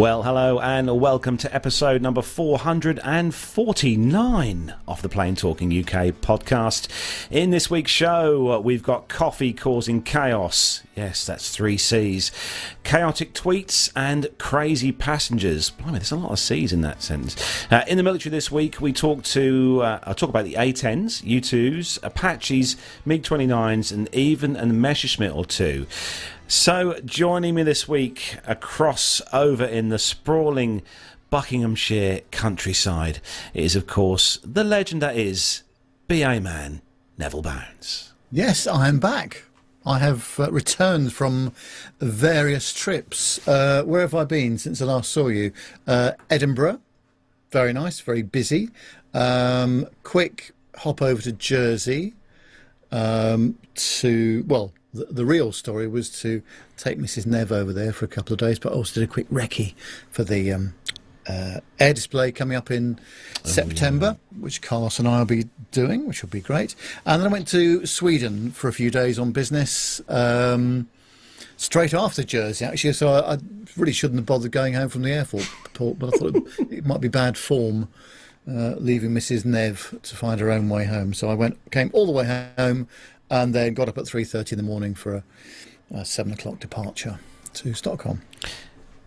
Well, hello and welcome to episode number 449 of the Plane Talking UK podcast. In this week's show, uh, we've got coffee causing chaos. Yes, that's three C's. Chaotic tweets and crazy passengers. Blimey, there's a lot of C's in that sentence. Uh, in the military this week, we talk to, uh, I'll talk about the A10s, U2s, Apaches, MiG 29s, and even a Messerschmitt or two. So, joining me this week across over in the sprawling Buckinghamshire countryside is, of course, the legend that is BA man Neville Bounds. Yes, I am back. I have uh, returned from various trips. Uh, where have I been since I last saw you? Uh, Edinburgh, very nice, very busy. Um, quick hop over to Jersey um, to, well, the, the, real story was to take Mrs. Nev over there for a couple of days, but also did a quick recce for the um, uh, air display coming up in oh, September, yeah. which Carlos and I will be doing, which will be great. And then I went to Sweden for a few days on business. Um, straight after Jersey, actually, so I, I, really shouldn't have bothered going home from the airport, but I thought it, it might be bad form uh, leaving Mrs. Nev to find her own way home. So I went, came all the way home, and then got up at 3.30 in the morning for a, a 7 o'clock departure to Stockholm.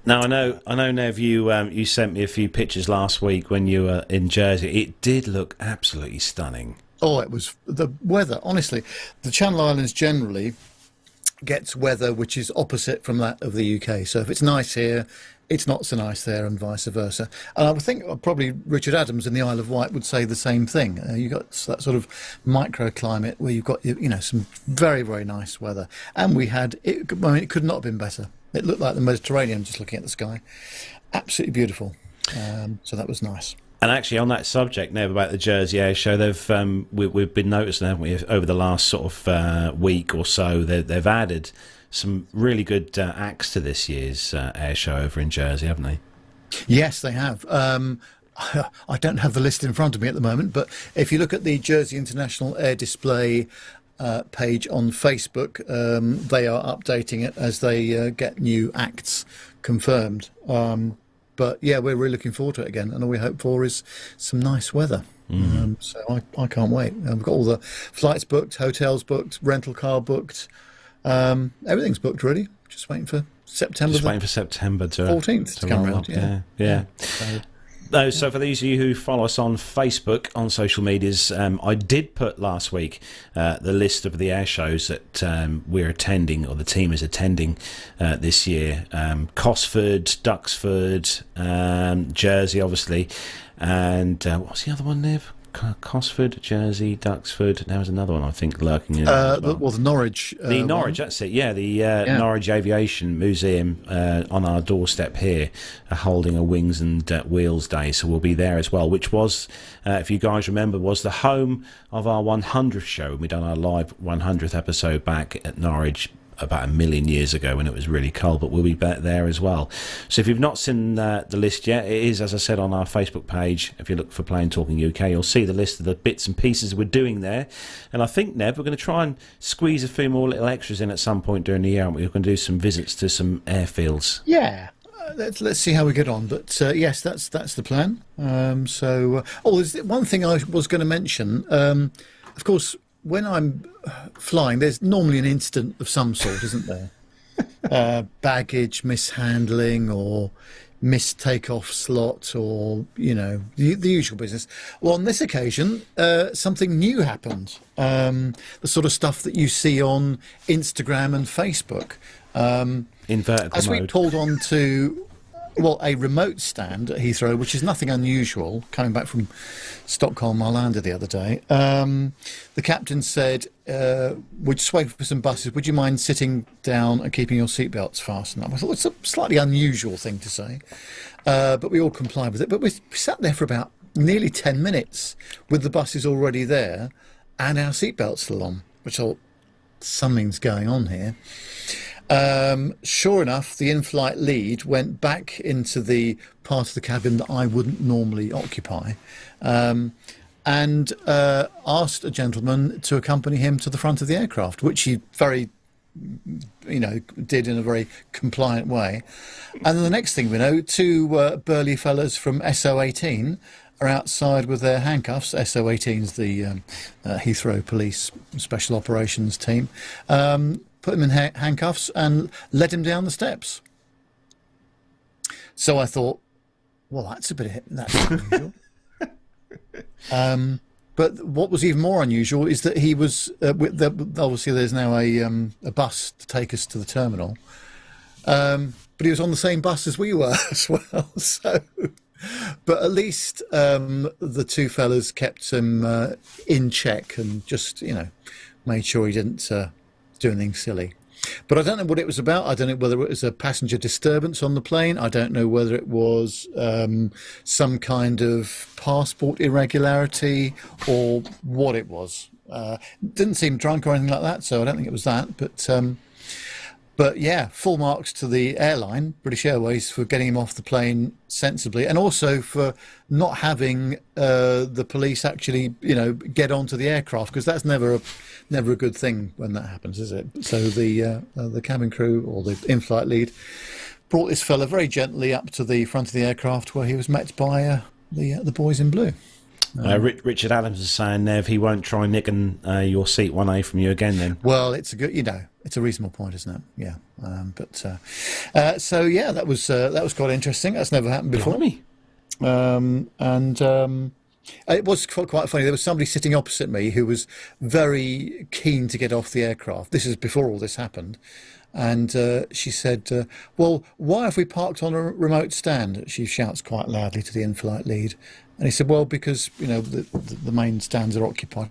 Now I know, I know, Nev. You um, you sent me a few pictures last week when you were in Jersey. It did look absolutely stunning. Oh, it was the weather. Honestly, the Channel Islands generally gets weather which is opposite from that of the UK. So if it's nice here, it's not so nice there, and vice versa. And I think probably Richard Adams in the Isle of Wight would say the same thing. Uh, you've got that sort of microclimate where you've got you know some very very nice weather, and we had it. I mean, it could not have been better. It looked like the Mediterranean just looking at the sky, absolutely beautiful. Um, so that was nice. And actually, on that subject, now about the Jersey Air Show, they've um, we, have been noticing, haven't we, over the last sort of uh, week or so, they've added some really good uh, acts to this year's uh, air show over in Jersey, haven't they? Yes, they have. Um, I don't have the list in front of me at the moment, but if you look at the Jersey International Air Display uh, page on Facebook, um, they are updating it as they uh, get new acts confirmed. Um, but yeah, we're really looking forward to it again, and all we hope for is some nice weather. Mm-hmm. Um, so I, I can't wait. we've got all the flights booked, hotels booked, rental car booked. Um, everything's booked really. Just waiting for September. Just waiting for September to 14th to, to come around. Yeah, yeah. yeah. So, no, so for those of you who follow us on Facebook, on social medias, um, I did put last week uh, the list of the air shows that um, we're attending, or the team is attending uh, this year. Um, Cosford, Duxford, um, Jersey, obviously, and uh, what's the other one, Nev? Cosford, Jersey, Duxford. There was another one I think lurking in. Uh, well. well, the Norwich. Uh, the Norwich, one. that's it. Yeah, the uh, yeah. Norwich Aviation Museum uh, on our doorstep here, uh, holding a Wings and uh, Wheels Day. So we'll be there as well. Which was, if you guys remember, was the home of our 100th show. We done our live 100th episode back at Norwich about a million years ago when it was really cold, but we'll be back there as well. So if you've not seen uh, the list yet, it is, as I said, on our Facebook page. If you look for Plane Talking UK, you'll see the list of the bits and pieces we're doing there. And I think, Nev, we're going to try and squeeze a few more little extras in at some point during the year, aren't we? We're going to do some visits to some airfields. Yeah. Uh, let's, let's see how we get on, but uh, yes, that's that's the plan. Um, so, uh, oh, one thing I was going to mention. Um, of course, when I'm flying, there's normally an incident of some sort, isn't there? uh, baggage mishandling or missed takeoff slot or, you know, the, the usual business. Well, on this occasion, uh, something new happened. Um, the sort of stuff that you see on Instagram and Facebook. Um, In vertical As mode. we pulled on to well, a remote stand at Heathrow, which is nothing unusual. Coming back from Stockholm, Arlanda the other day, um, the captain said, uh, "Would wait for some buses. Would you mind sitting down and keeping your seatbelts fastened up?" I thought it's a slightly unusual thing to say, uh, but we all complied with it. But we, we sat there for about nearly ten minutes with the buses already there and our seatbelts still on, which I thought something's going on here. Um, sure enough, the in flight lead went back into the part of the cabin that I wouldn't normally occupy um, and uh, asked a gentleman to accompany him to the front of the aircraft, which he very you know, did in a very compliant way. And the next thing we know, two uh, burly fellas from SO18 are outside with their handcuffs. SO18 is the um, uh, Heathrow Police Special Operations Team. Um, put him in ha- handcuffs and led him down the steps. So I thought, well, that's a bit that's unusual. um, but what was even more unusual is that he was uh, the, obviously there's now a um, a bus to take us to the terminal, um, but he was on the same bus as we were as well. So, but at least um, the two fellas kept him uh, in check and just you know made sure he didn't uh, do anything silly. But I don't know what it was about. I don't know whether it was a passenger disturbance on the plane. I don't know whether it was um, some kind of passport irregularity or what it was. Uh, didn't seem drunk or anything like that, so I don't think it was that. But um, but yeah, full marks to the airline, British Airways, for getting him off the plane sensibly, and also for not having uh, the police actually, you know, get onto the aircraft because that's never a never a good thing when that happens, is it? So the uh, uh, the cabin crew or the in-flight lead brought this fella very gently up to the front of the aircraft, where he was met by uh, the uh, the boys in blue. Uh, Richard Adams is saying, Nev, he won't try nicking uh, your seat 1A from you again then. Well, it's a good, you know, it's a reasonable point, isn't it? Yeah. Um, but uh, uh so yeah, that was uh, that was quite interesting. That's never happened before. Um, and um, it was quite funny. There was somebody sitting opposite me who was very keen to get off the aircraft. This is before all this happened. And uh, she said, uh, Well, why have we parked on a remote stand? She shouts quite loudly to the in flight lead. And he said, well, because, you know, the, the, main stands are occupied.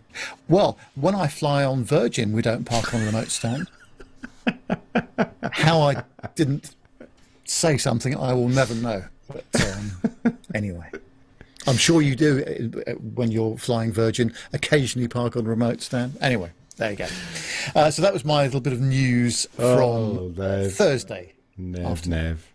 Well, when I fly on Virgin, we don't park on a remote stand. How I didn't say something, I will never know. But um, anyway, I'm sure you do uh, when you're flying Virgin, occasionally park on a remote stand. Anyway, there you go. Uh, so that was my little bit of news from oh, Thursday. Nev, Nev.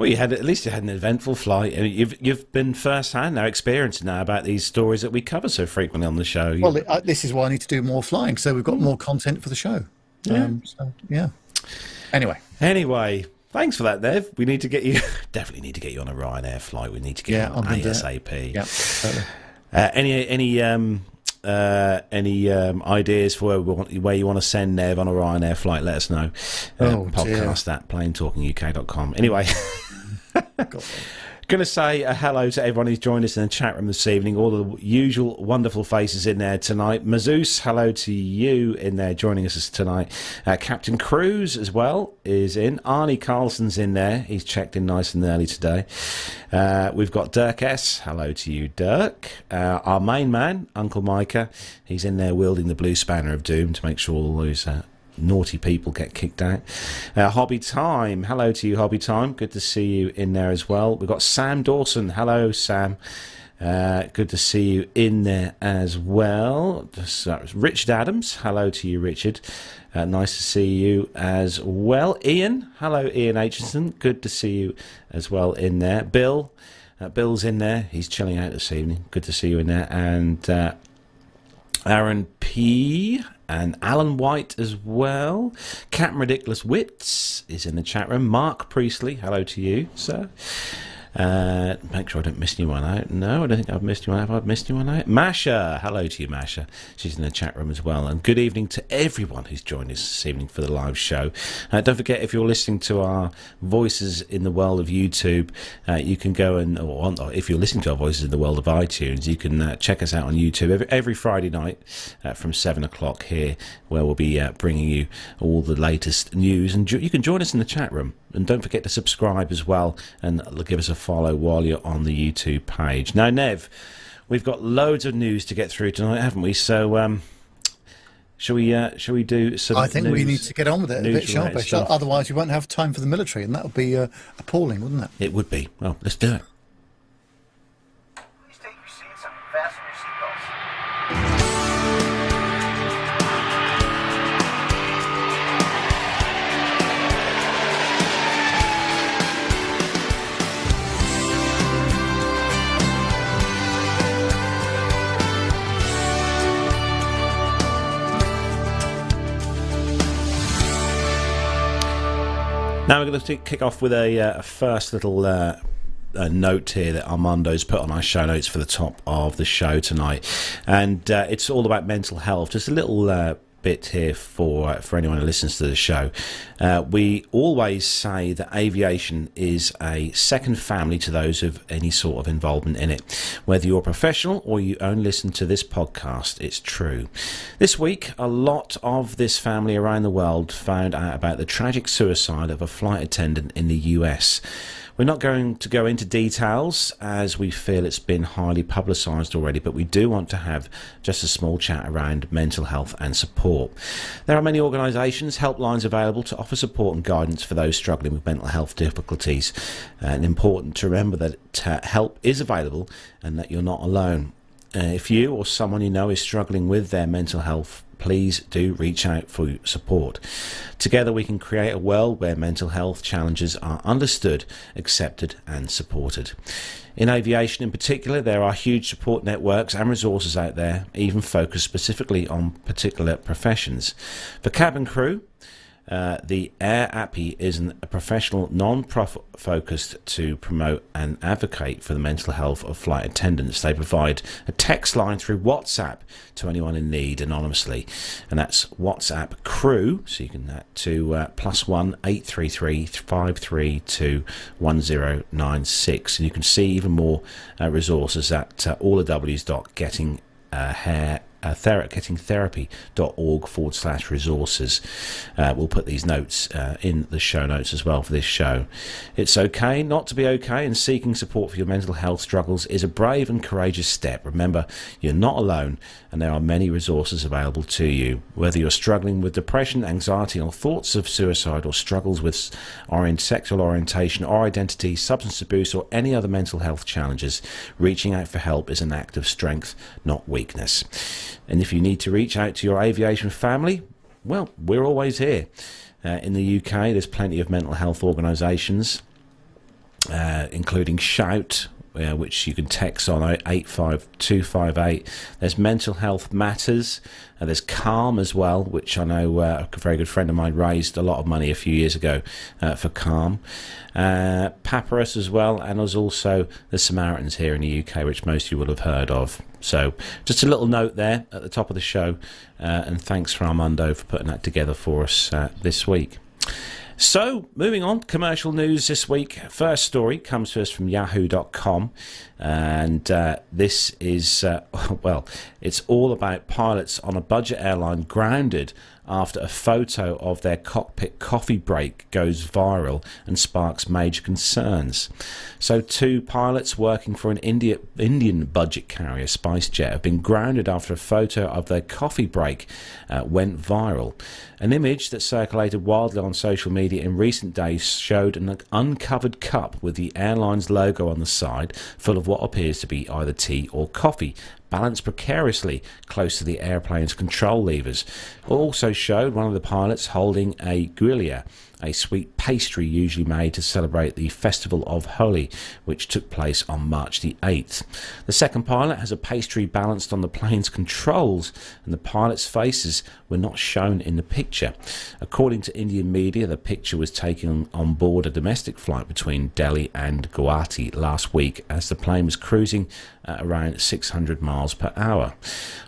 Well, you had at least you had an eventful flight. You've you've been first hand now experiencing now about these stories that we cover so frequently on the show. Well, uh, this is why I need to do more flying, so we've got more content for the show. Yeah. Um, so, yeah. Anyway. Anyway, thanks for that, Nev. We need to get you definitely need to get you on a Ryanair flight. We need to get yeah, you on ASAP. Yeah. Totally. Uh, any any um, uh, any um, ideas for where, where, you want to send Nev on a Ryanair flight, let us know. Uh, oh, podcast dear. at planetalkinguk.com. Anyway. Going to say a hello to everyone who's joined us in the chat room this evening. All the usual wonderful faces in there tonight. Mazoos, hello to you in there joining us tonight. Uh, Captain Cruz as well is in. Arnie Carlson's in there. He's checked in nice and early today. Uh, we've got Dirk S. Hello to you, Dirk. Uh, our main man, Uncle Micah, he's in there wielding the blue spanner of doom to make sure all those uh, naughty people get kicked out. Uh, Hobby Time, hello to you, Hobby Time. Good to see you in there as well. We've got Sam Dawson. Hello, Sam. Uh, good to see you in there as well. So, Richard Adams, hello to you, Richard. Uh, nice to see you as well. Ian, hello, Ian Aitchison. Good to see you as well in there. Bill, uh, Bill's in there. He's chilling out this evening. Good to see you in there. And uh, Aaron P and Alan White as well. Captain Ridiculous Wits is in the chat room. Mark Priestley, hello to you, sir. Uh, make sure I don't miss anyone out. No, I don't think I've missed anyone. Have I missed anyone out? Masha, hello to you, Masha. She's in the chat room as well. And good evening to everyone who's joined us this evening for the live show. Uh, don't forget, if you're listening to our voices in the world of YouTube, uh, you can go and, or, if you're listening to our voices in the world of iTunes, you can uh, check us out on YouTube every, every Friday night uh, from 7 o'clock here, where we'll be uh, bringing you all the latest news. And you can join us in the chat room. And don't forget to subscribe as well and give us a follow while you're on the YouTube page. Now, Nev, we've got loads of news to get through tonight, haven't we? So, um, shall we? Uh, shall we do some? I think news, we need to get on with it a bit sharper. Otherwise, we won't have time for the military, and that would be uh, appalling, wouldn't it? It would be. Well, let's do it. Now we're going to kick off with a, uh, first little uh, a note here that Armando's put on our show notes for the top of the show tonight, and uh, it's all about mental health. Just a little uh, bit here for for anyone who listens to the show. Uh, we always say that aviation is a second family to those of any sort of involvement in it. Whether you're a professional or you only listen to this podcast, it's true. This week, a lot of this family around the world found out about the tragic suicide of a flight attendant in the US. We're not going to go into details as we feel it's been highly publicised already, but we do want to have just a small chat around mental health and support. There are many organisations, helplines available to offer support and guidance for those struggling with mental health difficulties. And important to remember that uh, help is available and that you're not alone. Uh, if you or someone you know is struggling with their mental health please do reach out for support. Together, we can create a world where mental health challenges are understood, accepted, and supported. In aviation, in particular, there are huge support networks and resources out there, even focused specifically on particular professions. For cabin crew, uh, the Air Appy is an, a professional non-profit focused to promote and advocate for the mental health of flight attendants. They provide a text line through WhatsApp to anyone in need anonymously, and that's WhatsApp Crew. So you can that uh, to uh, plus one eight three three five three two one zero nine six, and you can see even more uh, resources at uh, all the W's dot getting uh, hair uh, ther- gettingtherapy.org forward slash resources. Uh, we'll put these notes uh, in the show notes as well for this show. It's okay not to be okay, and seeking support for your mental health struggles is a brave and courageous step. Remember, you're not alone, and there are many resources available to you. Whether you're struggling with depression, anxiety, or thoughts of suicide, or struggles with sexual orientation or identity, substance abuse, or any other mental health challenges, reaching out for help is an act of strength, not weakness. And if you need to reach out to your aviation family, well, we're always here. Uh, in the UK, there's plenty of mental health organisations, uh, including Shout, uh, which you can text on 85258. There's Mental Health Matters. Uh, there's Calm as well, which I know uh, a very good friend of mine raised a lot of money a few years ago uh, for Calm. Uh, Papyrus as well, and there's also the Samaritans here in the UK, which most of you will have heard of. So, just a little note there at the top of the show, uh, and thanks for Armando for putting that together for us this week. So, moving on, commercial news this week. First story comes to us from yahoo.com, and uh, this is, uh, well, it's all about pilots on a budget airline grounded after a photo of their cockpit coffee break goes viral and sparks major concerns. So, two pilots working for an India, Indian budget carrier, SpiceJet, have been grounded after a photo of their coffee break uh, went viral. An image that circulated wildly on social media in recent days showed an uncovered cup with the airline's logo on the side, full of what appears to be either tea or coffee, balanced precariously close to the airplane's control levers. It also showed one of the pilots holding a gujiya, a sweet pastry usually made to celebrate the festival of Holi, which took place on March the 8th. The second pilot has a pastry balanced on the plane's controls, and the pilots' faces were not shown in the picture. According to Indian media, the picture was taken on board a domestic flight between Delhi and Guwahati last week as the plane was cruising at around 600 miles per hour.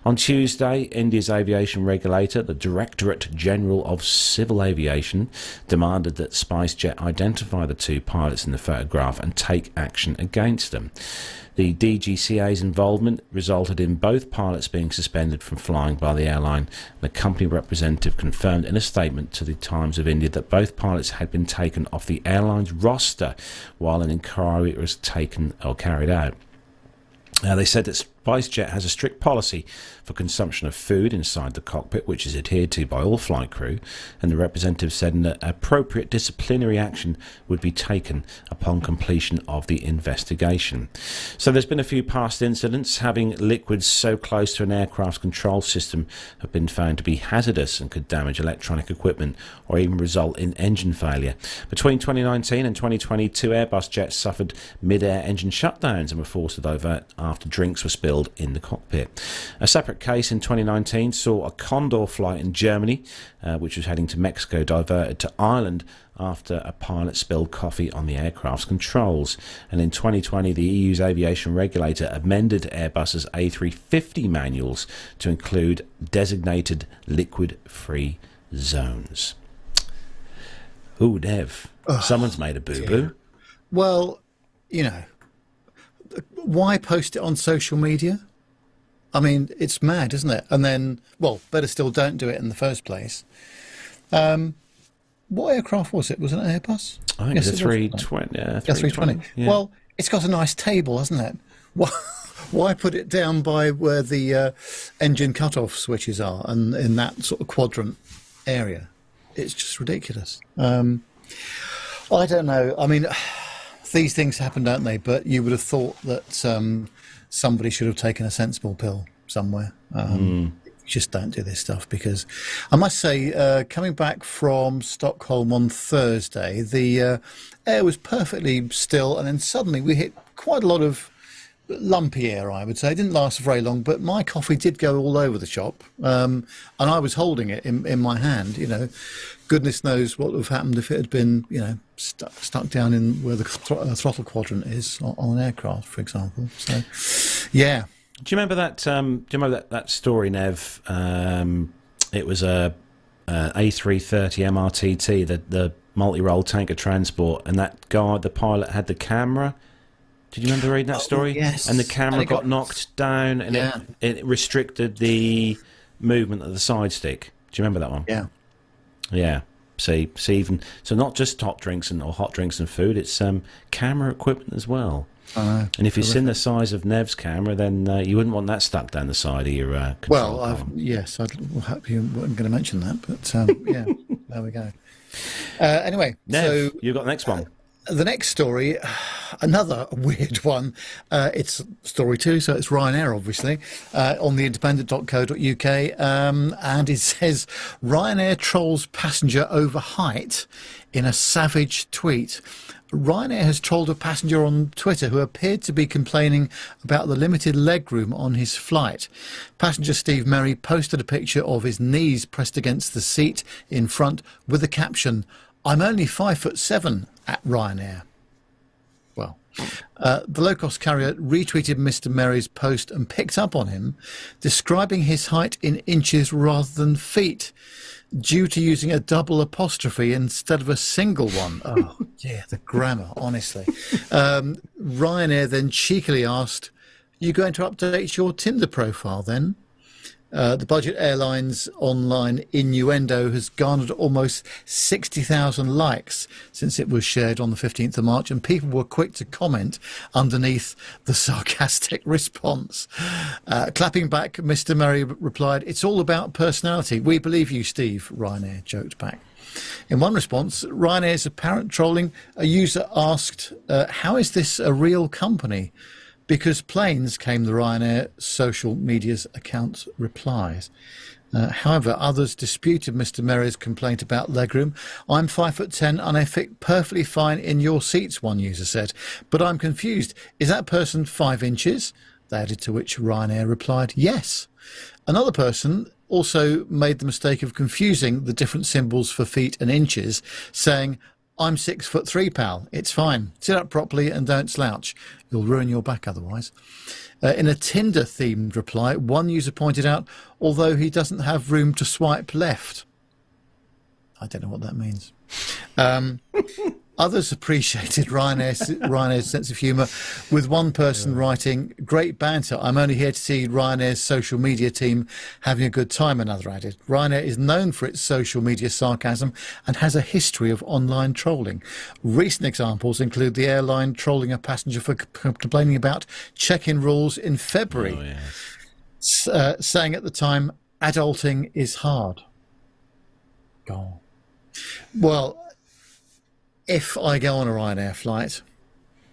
On Tuesday, India's aviation regulator, the Directorate General of Civil Aviation, demanded that SpiceJet identify the two pilots in the photograph and take action against them. The DGCA's involvement resulted in both pilots being suspended from flying by the airline. The company representative confirmed in a statement to the Times of India that both pilots had been taken off the airline's roster while an inquiry was taken or carried out. Now, they said that SpiceJet has a strict policy for consumption of food inside the cockpit, which is adhered to by all flight crew, and the representative said that appropriate disciplinary action would be taken upon completion of the investigation. So there's been a few past incidents having liquids so close to an aircraft's control system have been found to be hazardous and could damage electronic equipment or even result in engine failure. Between 2019 and 2022, Airbus jets suffered mid-air engine shutdowns and were forced to divert after drinks were spilled spilled in the cockpit. A separate case in 2019 saw a Condor flight in Germany, uh, which was heading to Mexico, diverted to Ireland after a pilot spilled coffee on the aircraft's controls. And in 2020, the EU's aviation regulator amended Airbus's A350 manuals to include designated liquid free zones. Ooh, Dev, someone's made a boo boo. Well, you know, why post it on social media? I mean, it's mad, isn't it? And then, well, better still, don't do it in the first place. Um, what aircraft was it? Was it an Airbus? I think Yes, it's a it was, 320. Uh, Yeah, 320. yeah. Well, it's got a nice table, hasn't it? Why, why put it down by where the uh, engine cut-off switches are and in that sort of quadrant area? It's just ridiculous. Um, I don't know. I mean, these things happen, don't they? But you would have thought that um, somebody should have taken a sensible pill somewhere. Um, Just don't do this stuff because I must say, uh, coming back from Stockholm on Thursday, the uh, air was perfectly still, and then suddenly we hit quite a lot of lumpy air, I would say. It didn't last very long, but my coffee did go all over the shop, um, and I was holding it in, in my hand. You know, goodness knows what would have happened if it had been, you know, stuck, stuck down in where the thr- uh, throttle quadrant is on, on an aircraft, for example. So, yeah. Do you remember that? Um, do you remember that, that story, Nev? Um, it was a, a A330 MRTT, the the multi-role tanker transport, and that guy, the pilot, had the camera. Did you remember reading that Oh, story? yes. And the camera And got, got- knocked down, and Yeah. it, it restricted the movement of the side stick. Do you remember that one? Yeah. Yeah. See, see, even so, not just hot drinks and or hot drinks and food. It's um, camera equipment as well. I know. And if you've seen the size of Nev's camera, then uh, you wouldn't want that stuck down the side of your uh, control Well, I've, yes, I hope you weren't going to mention that, but um, yeah, there we go. Uh, anyway, Nev, so you've got the next one. the next story, another weird one. Uh, it's story two, so it's Ryanair, obviously, uh, on the independent.co.uk. Um, and it says Ryanair trolls passenger over height in a savage tweet. Ryanair has trolled a passenger on Twitter who appeared to be complaining about the limited legroom on his flight. Passenger Steve Merry posted a picture of his knees pressed against the seat in front with the caption, I'm only five foot seven at Ryanair. Uh, the low cost carrier retweeted Mr. Merry's post and picked up on him, describing his height in inches rather than feet, due to using a double apostrophe instead of a single one. Oh, yeah, the grammar, honestly. Um, Ryanair then cheekily asked, You going to update your Tinder profile then? Uh, the budget airline's online innuendo has garnered almost 60,000 likes since it was shared on the 15th of March, and people were quick to comment underneath the sarcastic response. Uh, clapping back, Mr. Murray replied, It's all about personality. We believe you, Steve, Ryanair joked back. In one response, Ryanair's apparent trolling, a user asked, uh, How is this a real company? Because planes came the Ryanair social media's account replies. Uh, however, others disputed Mr. Merry's complaint about legroom. I'm five foot ten and I fit perfectly fine in your seats, one user said. But I'm confused. Is that person five inches? They added to which Ryanair replied, yes. Another person also made the mistake of confusing the different symbols for feet and inches, saying, I'm six foot three, pal. It's fine. Sit up properly and don't slouch. You'll ruin your back otherwise. Uh, in a Tinder themed reply, one user pointed out, although he doesn't have room to swipe left. I don't know what that means. Um, others appreciated Ryanair's, Ryanair's sense of humour, with one person writing, Great banter. I'm only here to see Ryanair's social media team having a good time, another added. Ryanair is known for its social media sarcasm and has a history of online trolling. Recent examples include the airline trolling a passenger for c- complaining about check in rules in February, Oh, yeah. s- uh, saying at the time, adulting is hard. Well, if I go on a Ryanair flight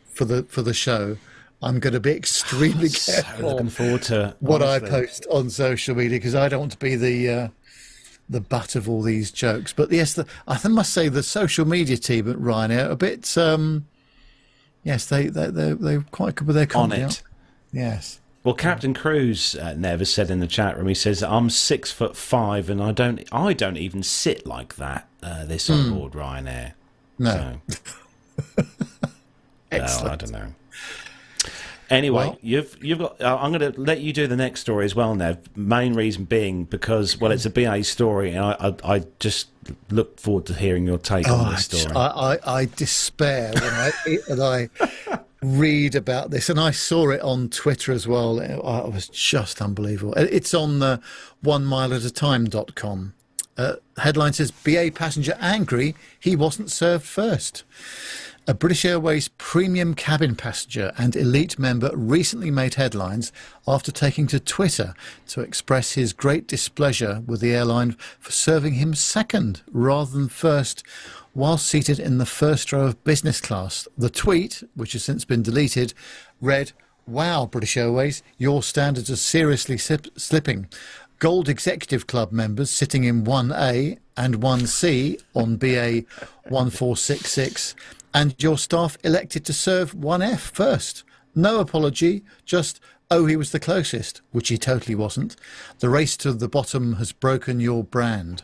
for the for the show, I'm going to be extremely So careful looking forward to what I post on social media because I don't want to be the uh, the butt of all these jokes. But yes, the, I must say the social media team at Ryanair a bit. Um, yes, they they they they're quite good with their on it. Yes. Well, Captain Cruz uh, never said in the chat room. He says, "I'm six foot five, and I don't, I don't even sit like that. Uh, this on board Ryanair." No. So, well, I don't know. Anyway, Well- you've you've got. Uh, I'm going to let you do the next story as well. Now, main reason being because well, it's a BA story, and I I, I just look forward to hearing your take Oh, on this story. I, I, I despair when I, I read about this, and I saw it on Twitter as well. It, it was just unbelievable. It's on the one mile at a time.com. Uh, headline says BA passenger angry he wasn't served first. A British Airways premium cabin passenger and elite member recently made headlines after taking to Twitter to express his great displeasure with the airline for serving him second rather than first while seated in the first row of business class. The tweet, which has since been deleted, read, Wow, British Airways, your standards are seriously slipping. Gold Executive Club members sitting in 1A and 1C on BA 1466, and your staff elected to serve 1F first. No apology, just, oh, he was the closest, which he totally wasn't. The race to the bottom has broken your brand.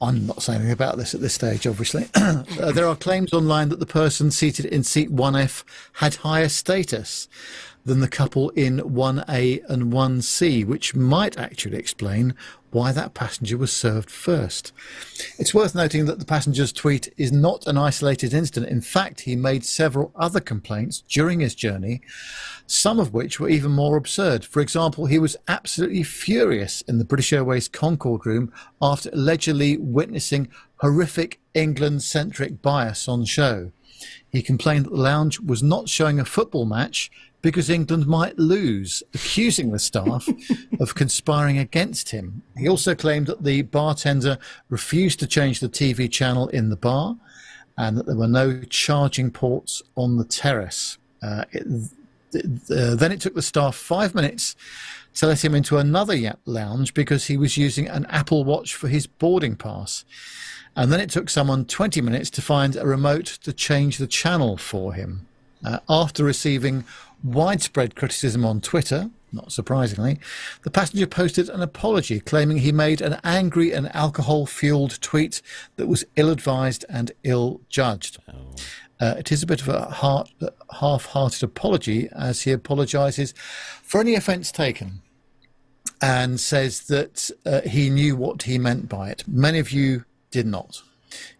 I'm not saying anything about this at this stage, obviously. uh, there are claims online that the person seated in seat 1F had higher status than the couple in 1A and 1C, which might actually explain why that passenger was served first. It's worth noting that the passenger's tweet is not an isolated incident. In fact, he made several other complaints during his journey, some of which were even more absurd. For example, he was absolutely furious in the British Airways Concorde room after allegedly witnessing horrific England centric bias on show. He complained that the lounge was not showing a football match because England might lose, accusing the staff of conspiring against him. He also claimed that the bartender refused to change the TV channel in the bar and that there were no charging ports on the terrace. Uh, it, uh, then it took the staff five minutes to let him into another lounge because he was using an Apple Watch for his boarding pass. And then it took someone 20 minutes to find a remote to change the channel for him. Uh, after receiving widespread criticism on Twitter, not surprisingly, the passenger posted an apology claiming he made an angry and alcohol fueled tweet that was ill advised and ill judged. Uh, it is a bit of a heart, half-hearted apology as he apologises for any offence taken and says that uh, he knew what he meant by it. Many of you did not.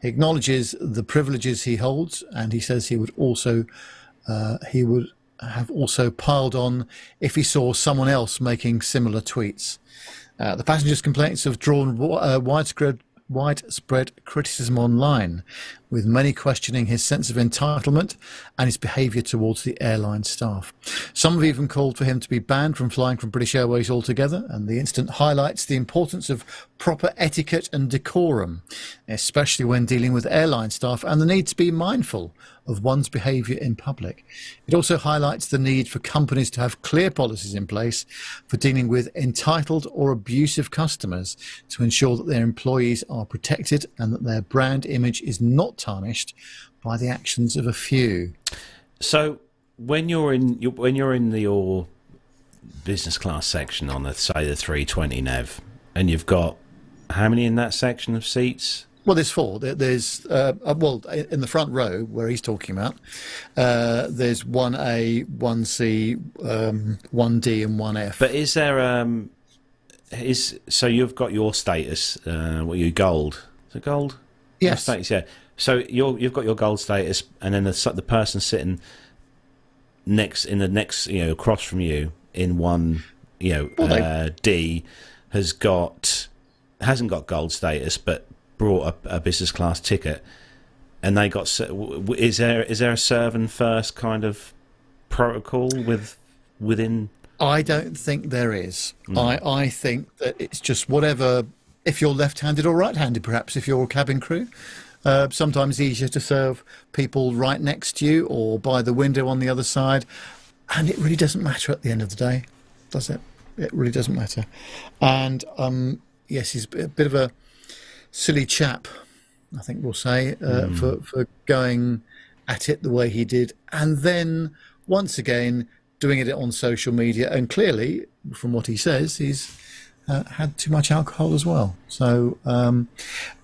He acknowledges the privileges he holds, and he says he would also uh, he would have also piled on if he saw someone else making similar tweets. Uh, the passenger's complaints have drawn uh, widespread widespread criticism online, with many questioning his sense of entitlement and his behaviour towards the airline staff. Some have even called for him to be banned from flying from British Airways altogether, and the incident highlights the importance of proper etiquette and decorum, especially when dealing with airline staff, and the need to be mindful of one's behaviour in public. It also highlights the need for companies to have clear policies in place for dealing with entitled or abusive customers to ensure that their employees are protected and that their brand image is not tarnished by the actions of a few. So when you're in when you're in the, your business class section on the say the 320 Nev, and you've got how many in that section of seats? Well, there's four. There's uh, uh, well in the front row where he's talking about. Uh, there's one A, one C, um, one D, and one F. But is there um is so you've got your status? Uh, what are you gold? Is it gold? Yes, status, yeah. So you're you've got your gold status, and then the the person sitting next in the next you know across from you in one you know Well, they- uh, D has got hasn't got gold status, but brought a, a business class ticket, and they got s- w- w- is there is there a serve and first kind of protocol with within I don't think there is. I I think that it's just whatever. If you're left-handed or right-handed, perhaps if you're a cabin crew. Uh, sometimes easier to serve people right next to you or by the window on the other side, and it really doesn't matter at the end of the day, does it? It really doesn't matter. And um, yes, he's a bit of a silly chap, I think we'll say, uh, for for going at it the way he did, and then once again doing it on social media, and clearly, from what he says, he's uh, had too much alcohol as well. So, um,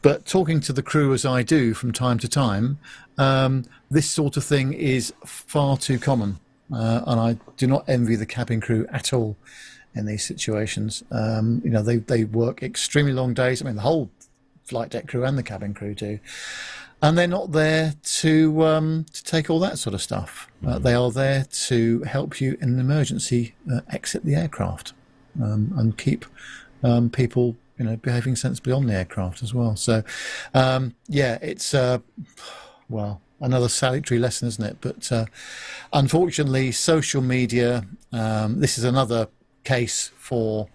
but talking to the crew as I do from time to time, um, this sort of thing is far too common, uh, and I do not envy the cabin crew at all in these situations. Um, you know, they they work extremely long days. I mean, the whole flight deck crew and the cabin crew do. And they're not there to um, to take all that sort of stuff. Uh, they are there to help you in an emergency uh, exit the aircraft um, and keep um, people, you know, behaving sensibly on the aircraft as well. So, um, yeah, it's uh, well another salutary lesson, isn't it? But uh, unfortunately, social media. Um, this is another case for,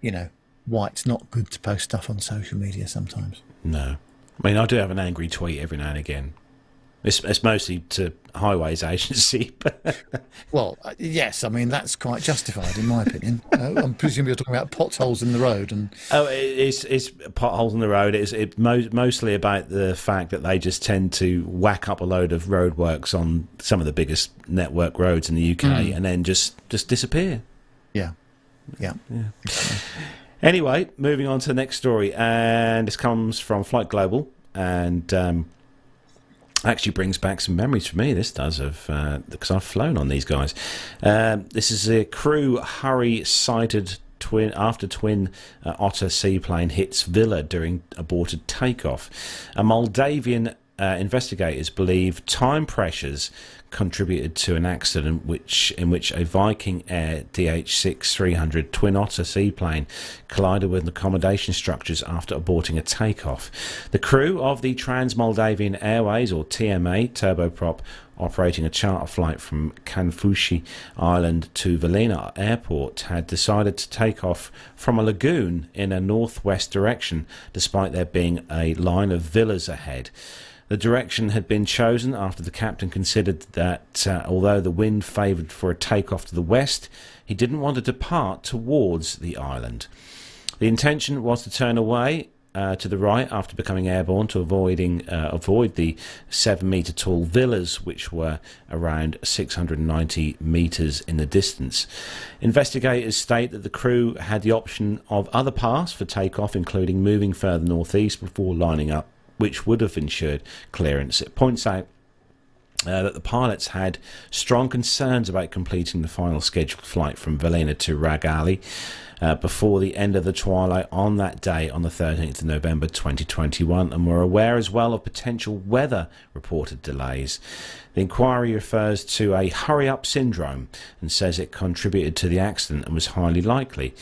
you know, why it's not good to post stuff on social media sometimes. No. I mean, I do have an angry tweet every now and again. It's, it's mostly to Highways Agency. well, uh, yes, I mean that's quite justified in my opinion. uh, I'm presuming you're talking about potholes in the road and. Oh, it's it's potholes in the road. It's it mo- mostly about the fact that they just tend to whack up a load of roadworks on some of the biggest network roads in the UK mm. and then just just disappear. Yeah, yeah, yeah. Anyway, moving on to the next story, and this comes from Flight Global, and um, actually brings back some memories for me. This does of uh, because I've flown on these guys. Um, this is a crew hurry cited twin after twin uh, Otter seaplane hits Villa during aborted takeoff. A Maldivian uh, investigators believe time pressures contributed to an accident which in which a Viking Air DH6-300 Twin Otter seaplane collided with accommodation structures after aborting a takeoff. The crew of the Trans-Maldivian Airways or TMA turboprop operating a charter flight from Kanfushi Island to Velana Airport had decided to take off from a lagoon in a northwest direction despite there being a line of villas ahead. The direction had been chosen after the captain considered that uh, although the wind favoured for a takeoff to the west, he didn't want to depart towards the island. The intention was to turn away uh, to the right after becoming airborne to avoiding uh, avoid the seven metre tall villas, which were around 690 metres in the distance. Investigators state that the crew had the option of other paths for takeoff, including moving further northeast before lining up which would have ensured clearance. It points out uh, that the pilots had strong concerns about completing the final scheduled flight from Velana to Ragali uh, before the end of the twilight on that day, on the 13th of November 2021, and were aware as well of potential weather reported delays. The inquiry refers to a hurry up syndrome and says it contributed to the accident and was highly likely.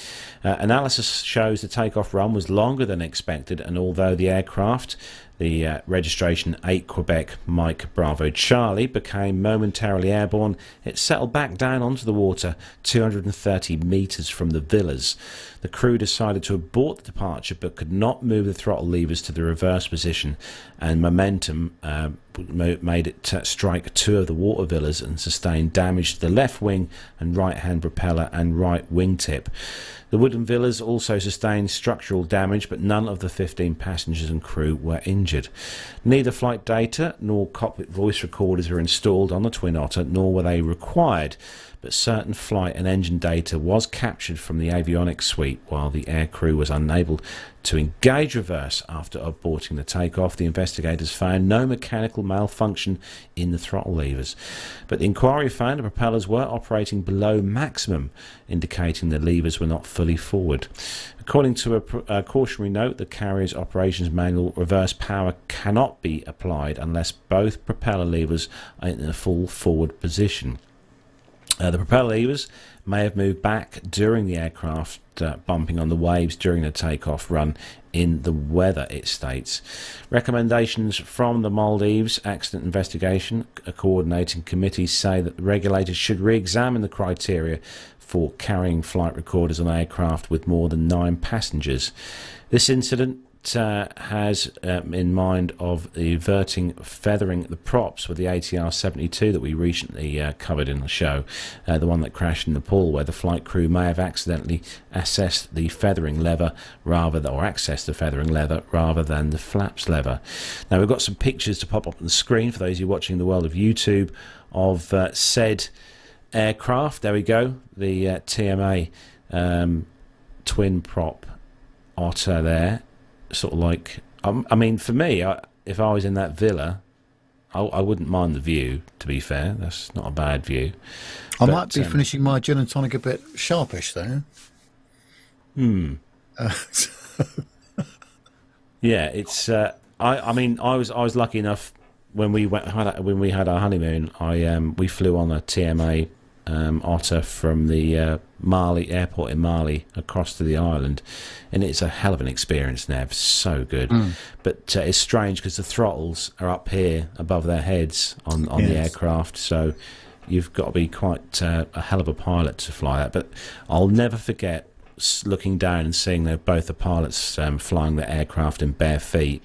Uh, analysis shows the takeoff run was longer than expected, and although the aircraft the uh, registration 8 Quebec Mike Bravo Charlie became momentarily airborne. It settled back down onto the water 230 metres from the villas. The crew decided to abort the departure but could not move the throttle levers to the reverse position, and momentum uh, made it strike two of the water villas and sustain damage to the left wing and right hand propeller and right wingtip. The wooden villas also sustained structural damage, but none of the 15 passengers and crew were injured. Neither flight data nor cockpit voice recorders were installed on the Twin Otter, nor were they required but certain flight and engine data was captured from the avionics suite while the aircrew was unable to engage reverse after aborting the takeoff. The investigators found no mechanical malfunction in the throttle levers, but the inquiry found the propellers were operating below maximum, indicating the levers were not fully forward. According to a, a cautionary note, the carrier's operations manual, reverse power cannot be applied unless both propeller levers are in a full forward position. Uh, the propeller levers may have moved back during the aircraft uh, bumping on the waves during the takeoff run in the weather, it states. Recommendations from the Maldives Accident Investigation coordinating committee say that regulators should re examine the criteria for carrying flight recorders on aircraft with more than nine passengers. This incident uh, has um, in mind of averting feathering the props with the ATR 72 that we recently uh, covered in the show, uh, the one that crashed in Nepal, where the flight crew may have accidentally assessed the feathering lever rather than, or accessed the feathering lever rather than the flaps lever. Now we've got some pictures to pop up on the screen for those of you watching the world of YouTube of uh, said aircraft. There we go. The uh, TMA um, twin prop Otter there. Sort of like, um, I mean, for me, I, if I was in that villa, I, I, wouldn't mind the view. To be fair, that's not a bad view. I but, might be um, finishing my gin and tonic a bit sharpish, though. Hmm. Uh, yeah, it's. Uh, I. I mean, I was. I was lucky enough when we went when we had our honeymoon. I um, we flew on a TMA um, otter from the uh, Malé airport in Malé across to the island, and it's a hell of an experience. Nev, so good, mm. but uh, it's strange because the throttles are up here above their heads on on yes. the aircraft, so you've got to be quite uh, a hell of a pilot to fly that. But I'll never forget looking down and seeing that both the pilots um, flying the aircraft in bare feet.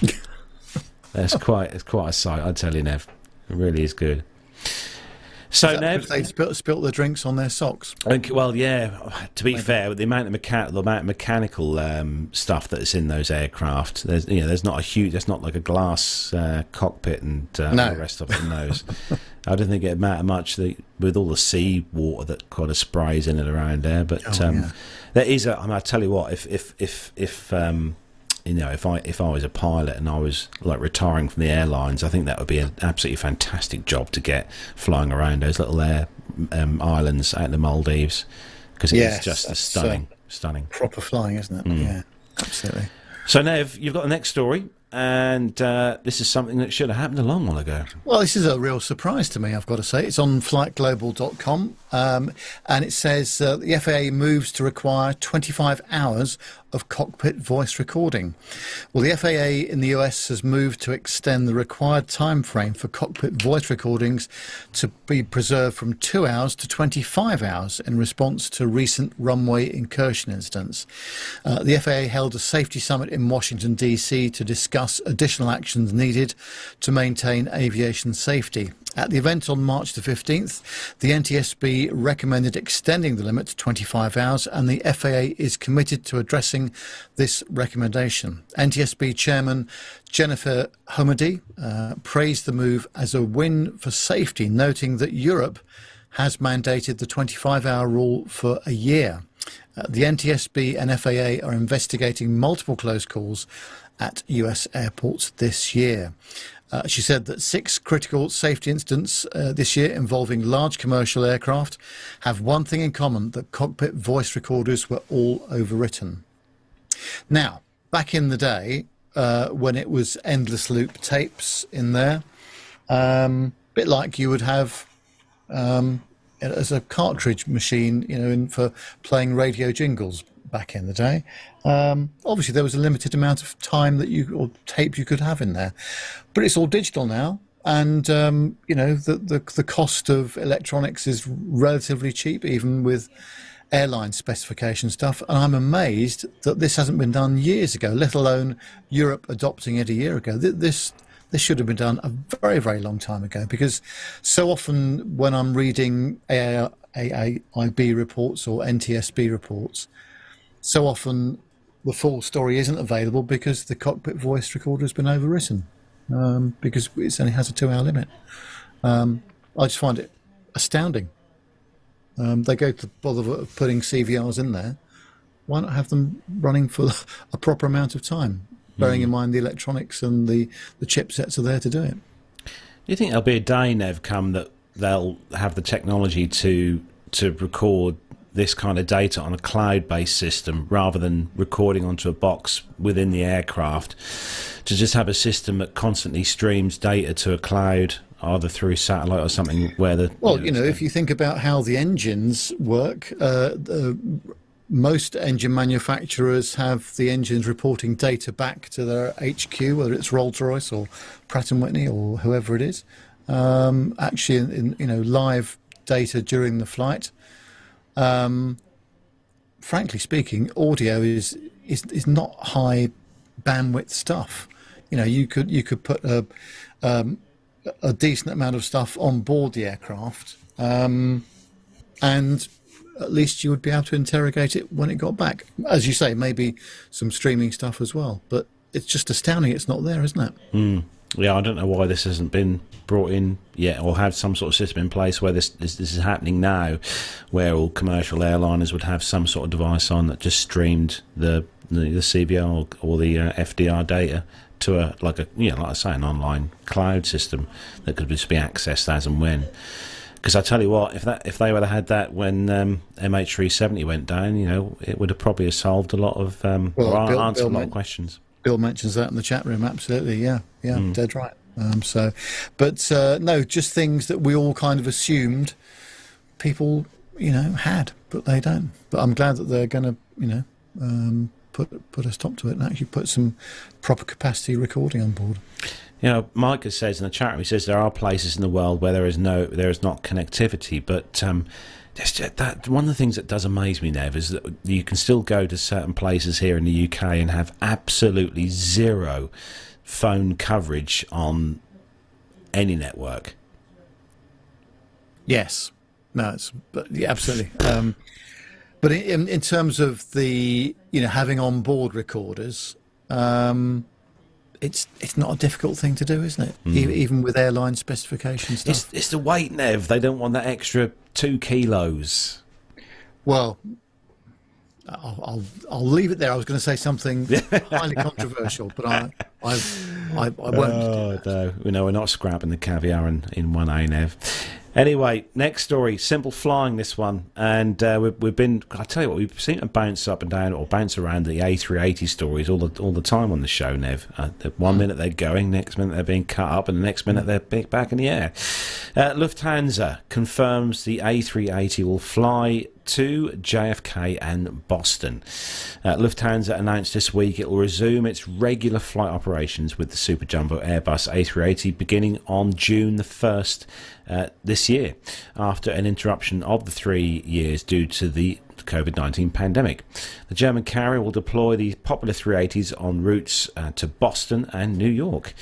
That's quite it's quite a sight, I tell you, Nev. It really is good. So Nev, they spilt, spilt the drinks on their socks. well, yeah. To be Maybe. fair, the amount of mecha- the amount of mechanical um, stuff that's in those aircraft, there's you know, there's not a huge, there's not like a glass uh, cockpit and uh, no. the rest of it in those. I don't think it matter much the, with all the sea water that kind of sprays in and around there. But oh, um, yeah. there is a. I, mean, I tell you what, if if if if um, you know, if I if I was a pilot and I was like retiring from the airlines, I think that would be an absolutely fantastic job to get flying around those little air um, islands out in the Maldives because it's yes, just stunning, uh, stunning. Proper flying, isn't it? Mm. Yeah, absolutely. So Nev, you've got the next story and uh, this is something that should have happened a long while ago. Well, this is a real surprise to me, I've got to say. It's on flightglobal.com, um, and it says uh, the FAA moves to require 25 hours of cockpit voice recording. Well, the FAA in the US has moved to extend the required time frame for cockpit voice recordings to be preserved from two hours to 25 hours in response to recent runway incursion incidents. Uh, the FAA held a safety summit in Washington, D.C. to discuss additional actions needed to maintain aviation safety. At the event on March the 15th, the NTSB recommended extending the limit to 25 hours, and the FAA is committed to addressing this recommendation. NTSB Chairman Jennifer Homendy uh, praised the move as a win for safety, noting that Europe has mandated the 25 hour rule for a year. Uh, the NTSB and FAA are investigating multiple close calls at US airports this year. Uh, she said that six critical safety incidents uh, this year involving large commercial aircraft have one thing in common that cockpit voice recorders were all overwritten. Now, back in the day, uh, when it was endless loop tapes in there, um, a bit like you would have um, as a cartridge machine, you know, in, for playing radio jingles back in the day. Um, obviously, there was a limited amount of time that you or tape you could have in there, but it's all digital now, and um, you know the, the the cost of electronics is relatively cheap, even with airline specification stuff. And I'm amazed that this hasn't been done years ago, let alone Europe adopting it a year ago. This this should have been done a very, very long time ago because so often when I'm reading AAIB reports or NTSB reports, so often the full story isn't available because the cockpit voice recorder has been overwritten um, because it only has a two hour limit. Um, I just find it astounding. Um, they go to the bother of putting CVRs in there. Why not have them running for a proper amount of time, bearing mm. in mind the electronics and the, the chipsets are there to do it? Do you think there'll be a day, Nev, come that they'll have the technology to to record this kind of data on a cloud based system rather than recording onto a box within the aircraft to just have a system that constantly streams data to a cloud either through satellite or something where the well you know, you know if you think about how the engines work uh, the, most engine manufacturers have the engines reporting data back to their HQ, whether it's Rolls-Royce or Pratt and Whitney or whoever it is. Um, actually, in, in, you know live data during the flight, um, frankly speaking, audio is, is is not high bandwidth stuff. You know, you could you could put a um, a decent amount of stuff on board the aircraft, um, and at least you would be able to interrogate it when it got back. As you say, maybe some streaming stuff as well. But it's just astounding it's not there, isn't it? Mm. Yeah, I don't know why this hasn't been brought in yet, or have some sort of system in place where this this, this is happening now, where all commercial airliners would have some sort of device on that just streamed the the, the CVR or, or the uh, FDR data to a like a you know like I say an online cloud system that could just be accessed as and when. Because I tell you what, if that if they would have had that when um, MH370 went down, you know, it would have probably solved a lot of um, Well, or Bill- answered Bill a lot of questions. Bill mentions that in the chat room. Absolutely, yeah, yeah, Hmm. dead right. Um, so, but uh, no, just things that we all kind of assumed people, you know, had, but they don't. But I'm glad that they're going to, you know, um, put put a stop to it and actually put some proper capacity recording on board. You know, Micah says in the chat room, he says there are places in the world where there is no, there is not connectivity, but um, that one of the things that does amaze me, Nev, is that you can still go to certain places here in the UK and have absolutely zero phone coverage on any network. Yes, no, it's but yeah, absolutely. Um, but in in terms of the you know having on board recorders, um, it's it's not a difficult thing to do, isn't it? E- even with airline specifications. It's, it's the weight, Nev. They don't want that extra two kilos. Well, I'll, I'll I'll leave it there. I was going to say something highly controversial, but I I I, I won't. Oh, no. We know we're not scrapping the caviar in, in one A, Nev. Anyway, next story. Simple flying, this one. And uh, we've, we've been, I tell you what, we've seen it bounce up and down or bounce around the A380 stories all the all the time on the show, Nev. Uh, one minute they're going, next minute they're being cut up, and the next minute they're back in the air. Uh, Lufthansa confirms the A380 will fly to JFK and Boston. Uh, Lufthansa announced this week it will resume its regular flight operations with the Super Jumbo Airbus A380 beginning on June the 1st uh, this year, after an interruption of the three years due to the COVID 19 pandemic. The German carrier will deploy the popular 380s on routes uh, to Boston and New York.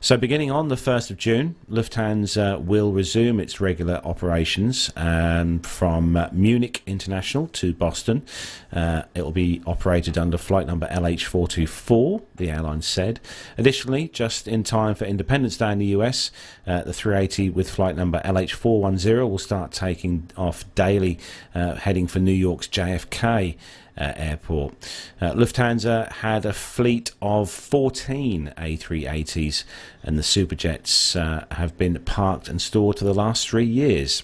So, beginning on the 1st of June, Lufthansa will resume its regular operations um, from uh, Munich International to Boston. Uh, it will be operated under flight number LH424, the airline said. Additionally, just in time for Independence Day in the US, uh, the 380 with flight number LH410 will start taking off daily, uh, heading for New York's JFK. Uh, airport. Uh, Lufthansa had a fleet of 14 A380s, and the Superjets uh, have been parked and stored for the last three years.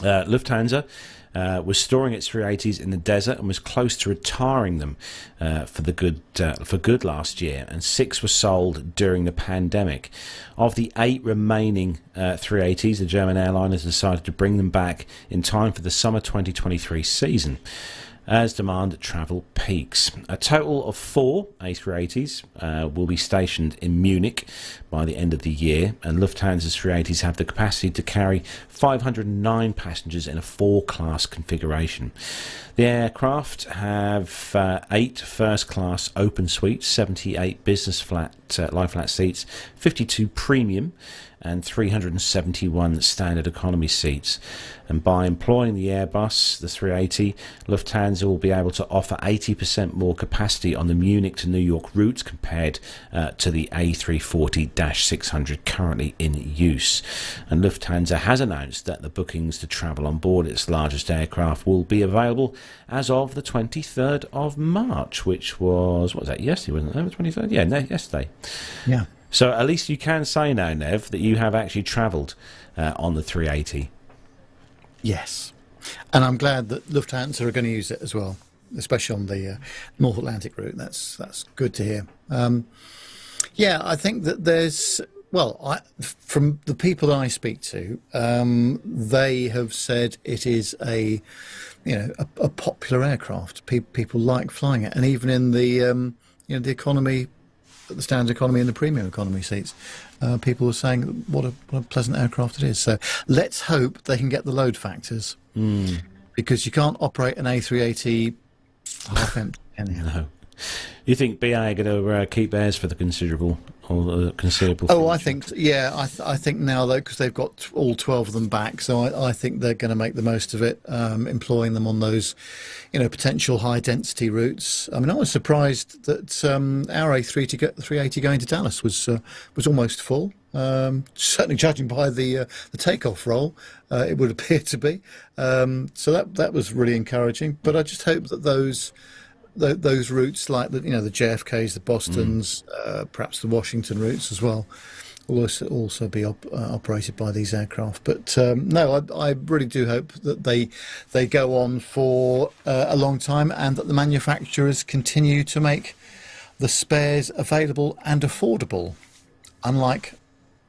Uh, Lufthansa uh, was storing its 380s in the desert and was close to retiring them uh, for the good uh, for good last year, and six were sold during the pandemic. Of the eight remaining uh, 380s, the German airline has decided to bring them back in time for the summer 2023 season. As demand travel peaks. A total of four A380s uh, will be stationed in Munich by the end of the year, and Lufthansa's 380s have the capacity to carry 509 passengers in a four class configuration. The aircraft have uh, eight first class open suites, 78 business flat uh, lie flat seats, 52 premium, and 371 standard economy seats. And by employing the Airbus, the 380, Lufthansa will be able to offer 80% more capacity on the Munich to New York routes compared uh, to the A340 600 currently in use. And Lufthansa has announced that the bookings to travel on board its largest aircraft will be available as of the 23rd of March, which was, what was that, yesterday, wasn't it? The 23rd? Yeah, no, yesterday. Yeah. So at least you can say now, Nev, that you have actually travelled uh, on the 380. Yes, and I'm glad that Lufthansa are going to use it as well, especially on the uh, North Atlantic route. That's that's good to hear. Um, yeah, I think that there's well, I, from the people I speak to, um, they have said it is a you know a, a popular aircraft. Pe- people like flying it, and even in the um, you know the economy the standard economy and the premium economy seats. Uh, people were saying what a, what a pleasant aircraft it is. So let's hope they can get the load factors because you can't operate an A380 half empty anyhow. No. You think BA are going to uh, keep theirs for the considerable or considerable? Oh, I think yeah. I, th- I think now though because they've got all twelve of them back, so I, I think they're going to make the most of it, um, employing them on those, you know, potential high density routes. I mean, I was surprised that um, our A3 to get 380 going to Dallas was uh, was almost full. Um, certainly, judging by the uh, the takeoff roll, uh, it would appear to be. Um, so that that was really encouraging. But I just hope that those th- those routes, like the you know the JFKs, the Boston's, uh, perhaps the Washington routes as well, will also, also be op- uh, operated by these aircraft. But um, no, I, I really do hope that they they go on for uh, a long time, and that the manufacturers continue to make the spares available and affordable, unlike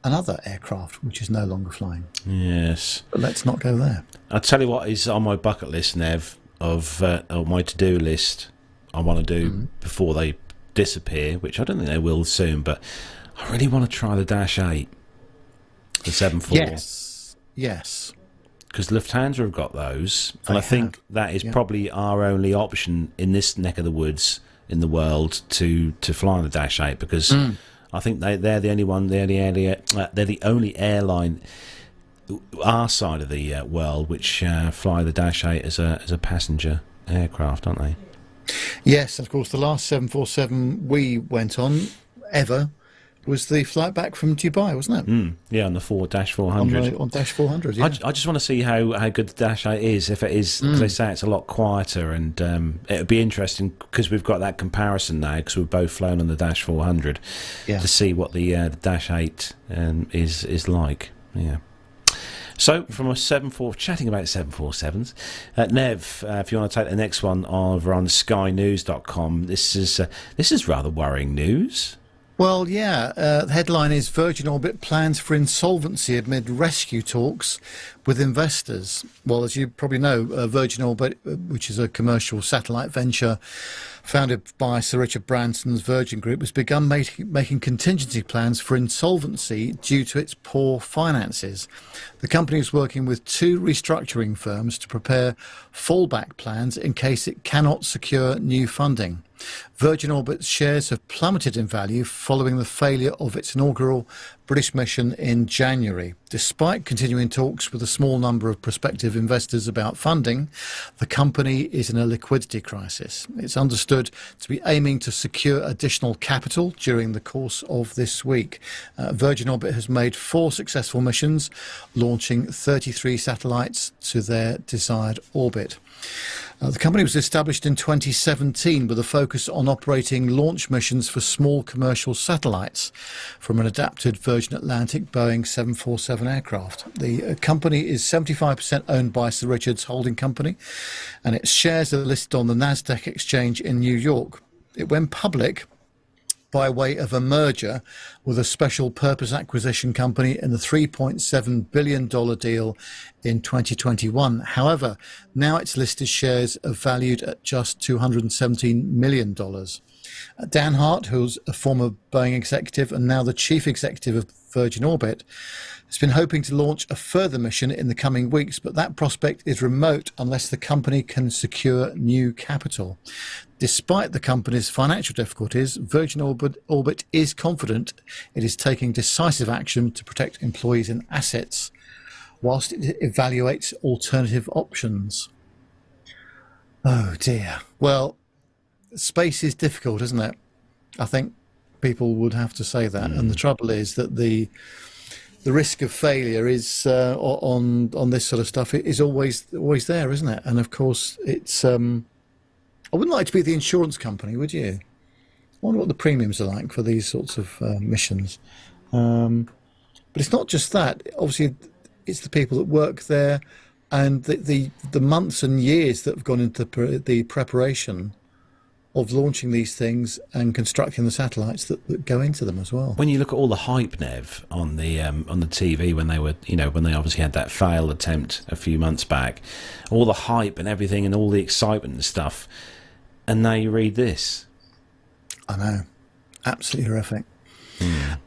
another aircraft which is no longer flying. Yes. But let's not go there. I'll tell you what is on my bucket list, Nev, of uh, on my to do list. I want to do Mm-hmm. before they disappear, which I don't think they will soon. But I really want to try the Dash Eight, the seven four, Yes. Yes. because Lufthansa have got those, and They I think that is yeah. probably our only option in this neck of the woods in the world to to fly the Dash Eight because. Mm. I think they they're the only one. They're the only uh, they're the only airline our side of the uh, world which uh, fly the Dash Eight as a as a passenger aircraft, aren't they? Yes, of course, the last 747 we went on ever was the flight back from Dubai, wasn't it? Mm, yeah, on the four Dash four On, on Dash 400, yeah. I, I just want to see how, how good the Dash 8 is. If it is, because they say it's a lot quieter, and um, it would be interesting because we've got that comparison now because we've both flown on the Dash 400 Yeah. to see what the, uh, the Dash 8 um, is is like. Yeah. So, from a 74, chatting about 747s, uh, Nev, uh, if you want to take the next one over on skynews.com, this is, uh, this is rather worrying news. Well, yeah. Uh, the headline is Virgin Orbit plans for insolvency amid rescue talks with investors. Well, as you probably know, uh, Virgin Orbit, uh, which is a commercial satellite venture founded by Sir Richard Branson's Virgin Group, has begun making, making contingency plans for insolvency due to its poor finances. The company is working with two restructuring firms to prepare fallback plans in case it cannot secure new funding. Virgin Orbit's shares have plummeted in value following the failure of its inaugural British mission in January. Despite continuing talks with a small number of prospective investors about funding, the company is in a liquidity crisis. It's understood to be aiming to secure additional capital during the course of this week. Uh, Virgin Orbit has made four successful missions, launching 33 satellites to their desired orbit. Uh, the company was established in 2017 with a focus on operating launch missions for small commercial satellites from an adapted Virgin Atlantic Boeing 747 aircraft. The uh, company is 75% owned by Sir Richard's holding company, and its shares are listed on the Nasdaq exchange in New York. It went public by way of a merger with a special purpose acquisition company in the $3.7 billion deal in 2021. However, now its listed shares are valued at just $217 million. Dan Hart, who's a former Boeing executive and now the chief executive of Virgin Orbit, has been hoping to launch a further mission in the coming weeks, but that prospect is remote unless the company can secure new capital. Despite the company's financial difficulties, Virgin Orbit, Orbit is confident it is taking decisive action to protect employees and assets whilst it evaluates alternative options. Oh dear. Well, space is difficult, isn't it? I think people would have to say that. And the trouble is that the the risk of failure is uh, on on this sort of stuff is always always there, isn't it? And of course, it's. Um, I wouldn't like to be the insurance company, would you? I wonder what the premiums are like for these sorts of uh, missions. Um, but it's not just that. Obviously, it's the people that work there, and the the, the months and years that have gone into pre- the preparation of launching these things and constructing the satellites that, that go into them as well. When you look at all the hype, Nev, on the um, on the TV when they were, you know, when they obviously had that failed attempt a few months back, all the hype and everything and all the excitement and stuff, and now you read this. I know. Absolutely horrific.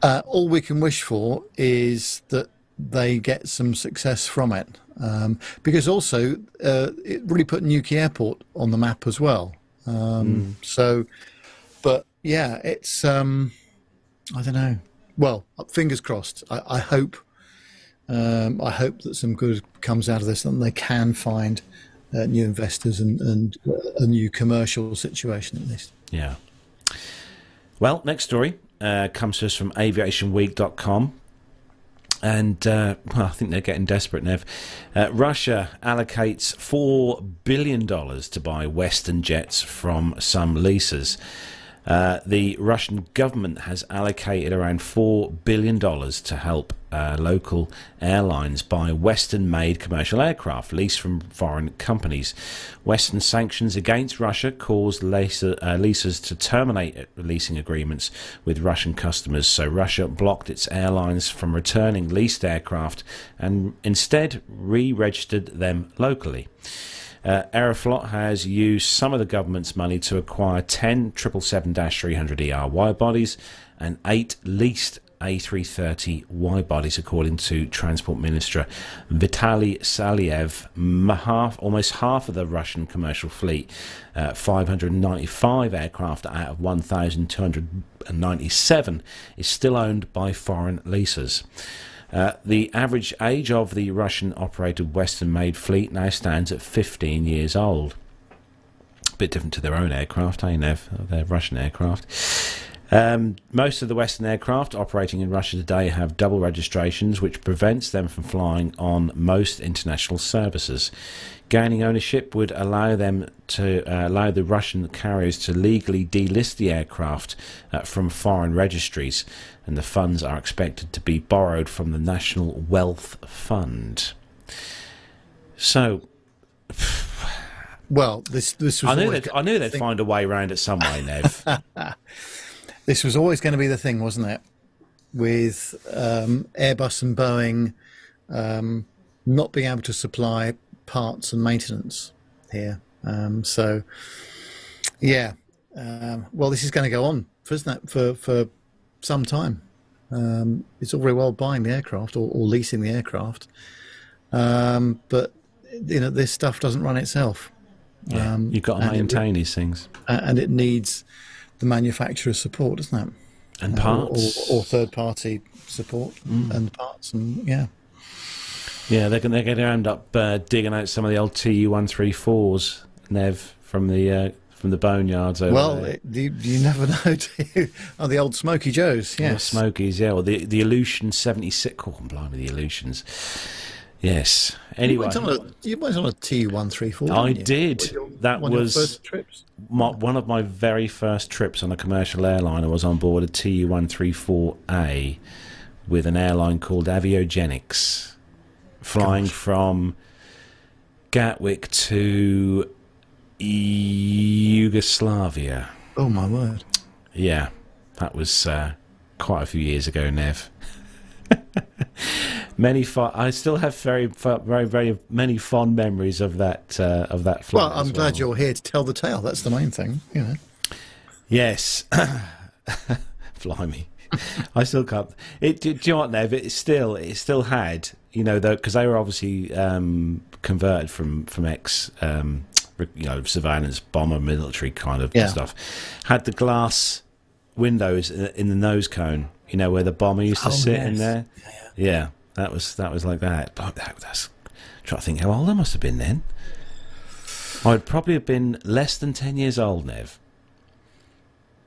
Uh, all we can wish for is that they get some success from it. Um, because also, uh, it really put Newquay Airport on the map as well. Um, So, but yeah, it's um, I don't know. Well, fingers crossed. I, I hope um, I hope that some good comes out of this and they can find uh, new investors and, and a new commercial situation at least. Yeah. Well, next story uh, comes to us from aviationweek.com. And uh, well, I think they're getting desperate, Nev. Uh, Russia allocates $4 billion to buy Western jets from some leases. Uh, the Russian government has allocated around $4 billion to help uh, local airlines buy Western made commercial aircraft leased from foreign companies. Western sanctions against Russia caused leaser, uh, leases to terminate leasing agreements with Russian customers, so Russia blocked its airlines from returning leased aircraft and instead re registered them locally. Uh, Aeroflot has used some of the government's money to acquire 10 777-300ER wide bodies and 8 leased a330 wide bodies, according to Transport Minister Vitaly Savelyev. Half, almost half of the Russian commercial fleet, uh, 595 aircraft out of 1,297, is still owned by foreign leases. Uh, the average age of the Russian operated Western made fleet now stands at 15 years old. A bit different to their own aircraft, eh, Nev? Their Russian aircraft. Um, most of the Western aircraft operating in Russia today have double registrations, which prevents them from flying on most international services. Gaining ownership would allow them to uh, allow the Russian carriers to legally delist the aircraft uh, from foreign registries, and the funds are expected to be borrowed from the National Wealth Fund. So. Well, this this was. I knew they'd, I knew they'd find a way around it some way, Nev. this was always going to be the thing, wasn't it? With um, Airbus and Boeing um, not being able to supply parts and maintenance here. Um, so, yeah. Um, well, this is going to go on, isn't it, for, for some time. Um, it's all very well buying the aircraft or, or leasing the aircraft, um, but you know this stuff doesn't run itself. Yeah, um, you've got to maintain it, these things, and it needs the manufacturer's support, doesn't it? And parts, uh, or, or, third party support mm. and parts, and yeah. Yeah, they're, going to end up uh, digging out some of the old Tu one three fours, Nev, from the uh, from the boneyards over well, there. you, you never know, do you? Oh, the old Smoky Joes, yes. The Smokies, yeah. Well, the the Ilyushin 76. Oh, I'm blind with the Ilyushins. Yes. Anyway. You went on a, a Tu-134, I did. Your, that one was my, one of my very first trips on a commercial airline. I was on board a Tu-134A with an airline called Aviogenex flying Gosh. from Gatwick to Yugoslavia. Oh my word! Yeah, that was uh, quite a few years ago, Nev. many fo- I still have very, very, very many fond memories of that uh, of that flight. Well, I'm glad well. you're here to tell the tale. That's the main thing, you know. Yes, fly me. I still can't. It, do, do you know what, Nev? It still, it still had, you know, because they were obviously um, converted from from ex, um, you know, surveillance bomber military kind of yeah. stuff. Had the glass windows in the nose cone, you know, where the bomber used to oh, sit yes. in there. Yeah, yeah. yeah, that was that was like that. But that, that's I'm trying to think how old I must have been then. I'd probably have been less than ten years old, Nev.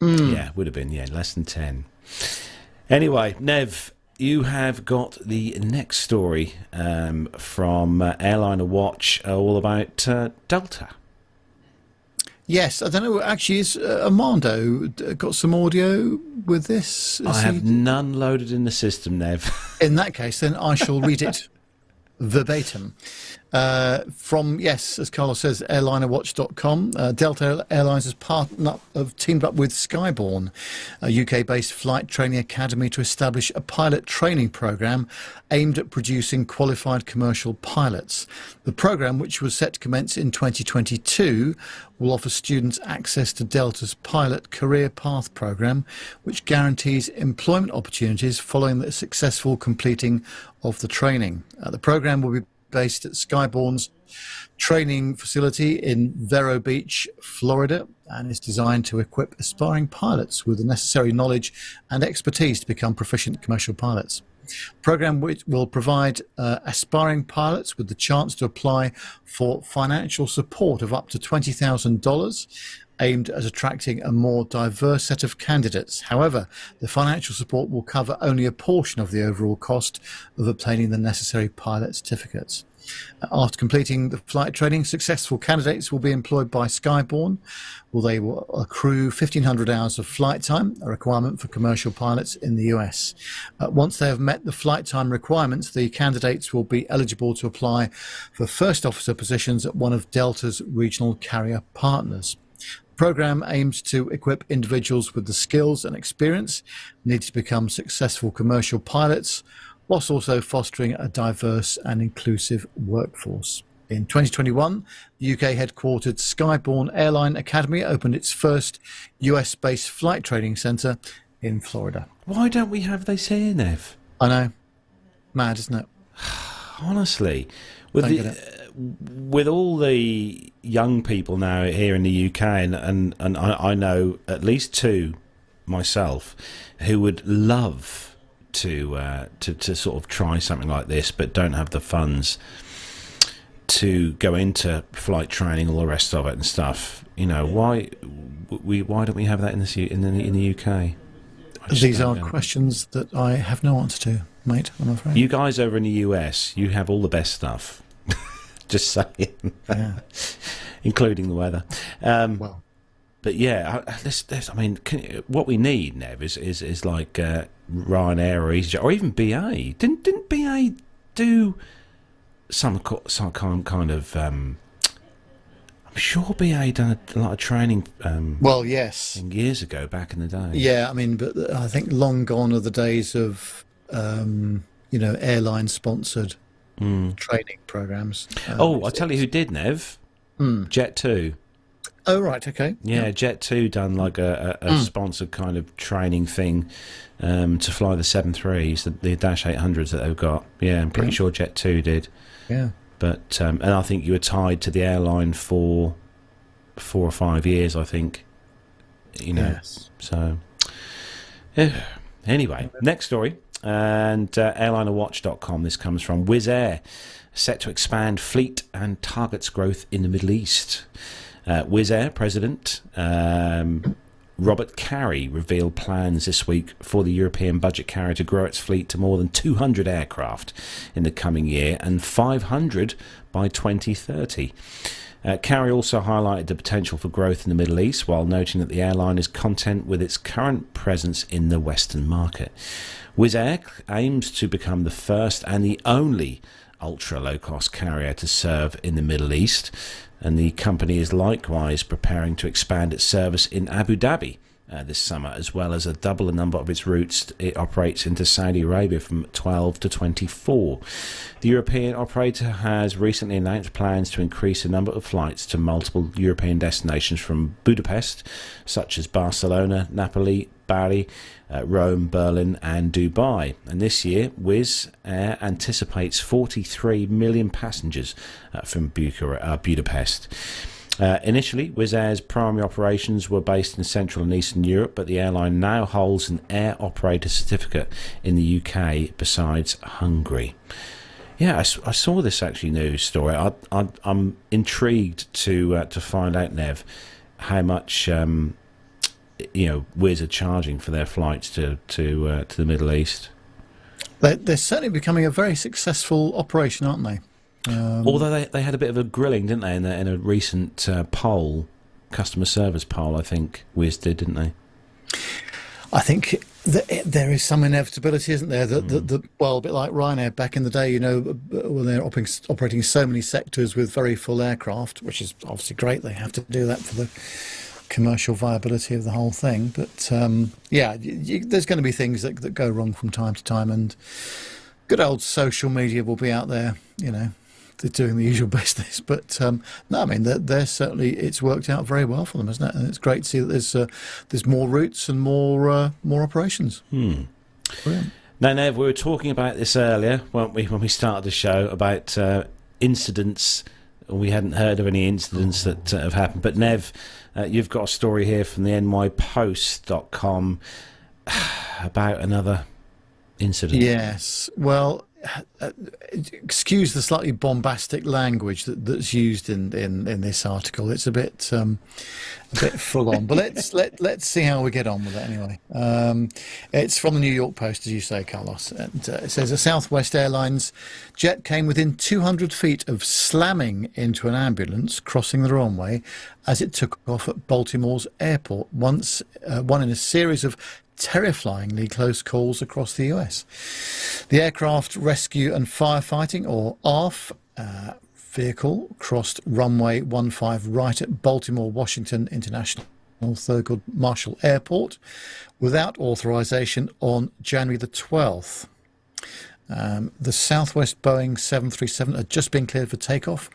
Mm. Yeah, would have been yeah, less than ten. Anyway, Nev, you have got the next story um, from uh, Airliner Watch, uh, all about uh, Delta. Yes, I don't know. Actually, is uh, Armando got some audio with this? Is I have he... none loaded in the system, Nev. In that case, then I shall read it verbatim. Uh, from, yes, as Carlos says, airlinerwatch.com. Uh, Delta Airlines has partnered up, have teamed up with Skyborne, a UK based flight training academy, to establish a pilot training program aimed at producing qualified commercial pilots. The program, which was set to commence in 2022, will offer students access to Delta's pilot career path program, which guarantees employment opportunities following the successful completing of the training. Uh, the program will be based at Skyborne's training facility in Vero Beach, Florida, and is designed to equip aspiring pilots with the necessary knowledge and expertise to become proficient commercial pilots. Program which will provide uh, aspiring pilots with the chance to apply for financial support of up to $20,000 aimed at attracting a more diverse set of candidates. However, the financial support will cover only a portion of the overall cost of obtaining the necessary pilot certificates. After completing the flight training, successful candidates will be employed by Skyborne, where they will accrue 1,500 hours of flight time, a requirement for commercial pilots in the US. Uh, once they have met the flight time requirements, the candidates will be eligible to apply for first officer positions at one of Delta's regional carrier partners program aims to equip individuals with the skills and experience needed to become successful commercial pilots whilst also fostering a diverse and inclusive workforce. In 2021, the UK headquartered Skyborne Airline Academy opened its first US based flight training centre in Florida. Why don't we have this here, Nev? I know. Mad, isn't it? Honestly, with the, with all the young people now here in the UK, and and, and I, I know at least two myself who would love to uh, to to sort of try something like this, but don't have the funds to go into flight training, all the rest of it and stuff. You know why we why don't we have that in the in the in the UK? These are questions that I have no answer to, mate, I'm afraid. You guys over in the US, you have all the best stuff. Just saying, yeah. including the weather. Um, Well, but yeah, I, this, this, I mean, can, what we need, Nev, is is, is like uh, Ryanair or EasyJet or even BA. Didn't didn't BA do some some kind kind of? Um, I'm sure BA done a, lot of training um, well, yes. years ago, back in the day. Yeah, I mean, but I think long gone are the days of, um, you know, airline sponsored Mm. training programs. Um, Oh, I'll tell you who did, Nev. Hmm. Jet Two. Oh, right, okay. Yeah, Jet Two done like a, a, a sponsored kind of training thing um, to fly the seven threes, the, the Dash eight hundreds that they've got. Yeah, I'm pretty Yeah. sure Jet Two did, Yeah. but um, and I think you were tied to the airline for four or five years. I think, you know. Yes. So, yeah. anyway, next story. And uh, airlinerwatch.com. This comes from Wizz Air, set to expand fleet and targets growth in the Middle East. Uh, Wizz Air president um, Robert Carey revealed plans this week for the European budget carrier to grow its fleet to more than 200 aircraft in the coming year and 500 by 2030. Uh, also highlighted the potential for growth in the Middle East while noting that the airline is content with its current presence in the Western market. Wizz Air aims to become the first and the only ultra low cost carrier to serve in the Middle East, and the company is likewise preparing to expand its service in Abu Dhabi. Uh, this summer, as well as a double the number of its routes it operates into Saudi Arabia from 12 to 24. The European operator has recently announced plans to increase the number of flights to multiple European destinations from Budapest, such as Barcelona, Napoli, Bali, uh, Rome, Berlin, and Dubai. And this year, Wizz Air anticipates 43 million passengers uh, from uh, Budapest. Uh, initially, Wizz Air's primary operations were based in Central and Eastern Europe, but the airline now holds an air operator certificate in the UK besides Hungary. Yeah, I saw this actually news story. I, I, I'm intrigued to uh, to find out, Nev, how much um, you know Wizz are charging for their flights to to uh, to the Middle East. They're, they're certainly becoming a very successful operation, aren't they? Um, Although they they had a bit of a grilling, didn't they, in, a, in a recent uh, poll, customer service poll? I think Wizz did, didn't they? I think th- there is some inevitability, isn't there? That, that well, a bit like Ryanair back in the day, you know, uh, when they're operating, operating so many sectors with very full aircraft, which is obviously great. They have to do that for the commercial viability of the whole thing. But um, yeah, y y there's going to be things that, that go wrong from time to time, and good old social media will be out there, you know. They're doing the usual business, but um, no, I mean they're, they're certainly it's worked out very well for them, isn't it? And it's great to see that there's uh, there's more routes and more uh, more operations. Hmm. Brilliant. Now, Nev, we were talking about this earlier, weren't we, when we started the show about uh, incidents we hadn't heard of any incidents that uh, have happened. But Nev, uh, you've got a story here from the nypost.com about another incident. Yes. Well, uh, excuse the slightly bombastic language that, that's used in, in, in this article. It's a bit um, a bit full on, but let's let let's see how we get on with it anyway. Um, it's from the New York Post, as you say, Carlos. And, uh, it says a Southwest Airlines jet came within 200 feet of slamming into an ambulance crossing the runway as it took off at Baltimore's airport. Once, uh, one in a series of terrifyingly close calls across the US. The Aircraft Rescue and Firefighting, or ARFF, uh, vehicle crossed runway 15 right at Baltimore Washington International Thurgood Marshall Airport without authorization on January the 12th. Um, the Southwest Boeing 737 had just been cleared for takeoff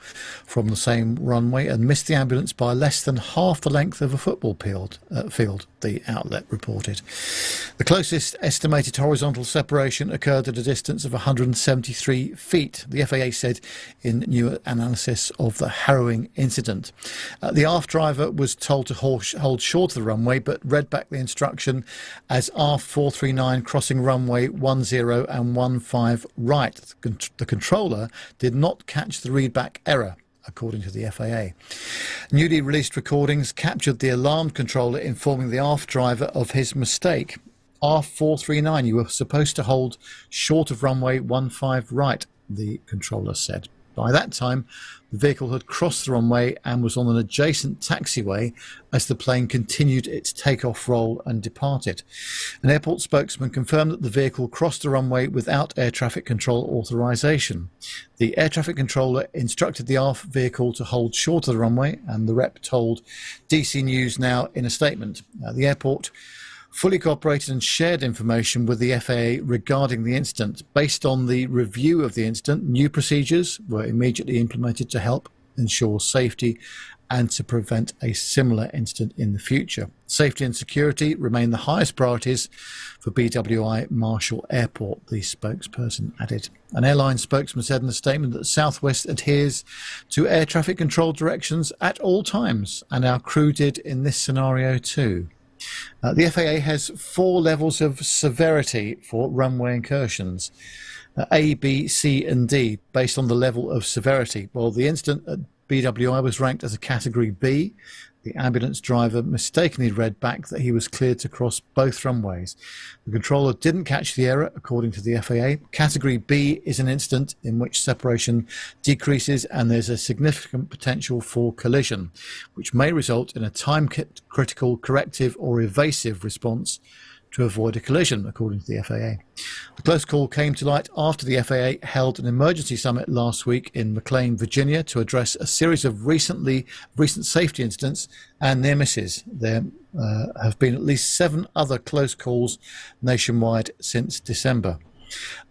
from the same runway and missed the ambulance by less than half the length of a football field, uh, field the outlet reported. The closest estimated horizontal separation occurred at a distance of 173 feet, the FAA said in new analysis of the harrowing incident. Uh, the ARFF driver was told to hold short of the runway but read back the instruction as ARFF 439 crossing runway 10 and 15 5 right. The controller did not catch the readback error according to the FAA. Newly released recordings captured the alarm controller informing the ARFF driver of his mistake. R439, you were supposed to hold short of runway 15 right, the controller said. By that time, the vehicle had crossed the runway and was on an adjacent taxiway as the plane continued its takeoff roll and departed. An airport spokesman confirmed that the vehicle crossed the runway without air traffic control authorization. The air traffic controller instructed the ARFF vehicle to hold short of the runway, and the rep told DC News Now in a statement. Uh, the airport fully cooperated and shared information with the FAA regarding the incident. Based on the review of the incident, new procedures were immediately implemented to help ensure safety and to prevent a similar incident in the future. Safety and security remain the highest priorities for BWI Marshall Airport, the spokesperson added. An airline spokesman said in a statement that Southwest adheres to air traffic control directions at all times, and our crew did in this scenario too. Uh, the FAA has four levels of severity for runway incursions uh, A, B, C, and D, based on the level of severity. Well, the incident at BWI was ranked as a category B, the ambulance driver mistakenly read back that he was cleared to cross both runways. The controller didn't catch the error, according to the FAA. Category B is an incident in which separation decreases and there's a significant potential for collision, which may result in a time critical corrective or evasive response to avoid a collision, according to the FAA. The close call came to light after the FAA held an emergency summit last week in McLean, Virginia, to address a series of recently recent safety incidents and near misses. There uh, have been at least seven other close calls nationwide since December.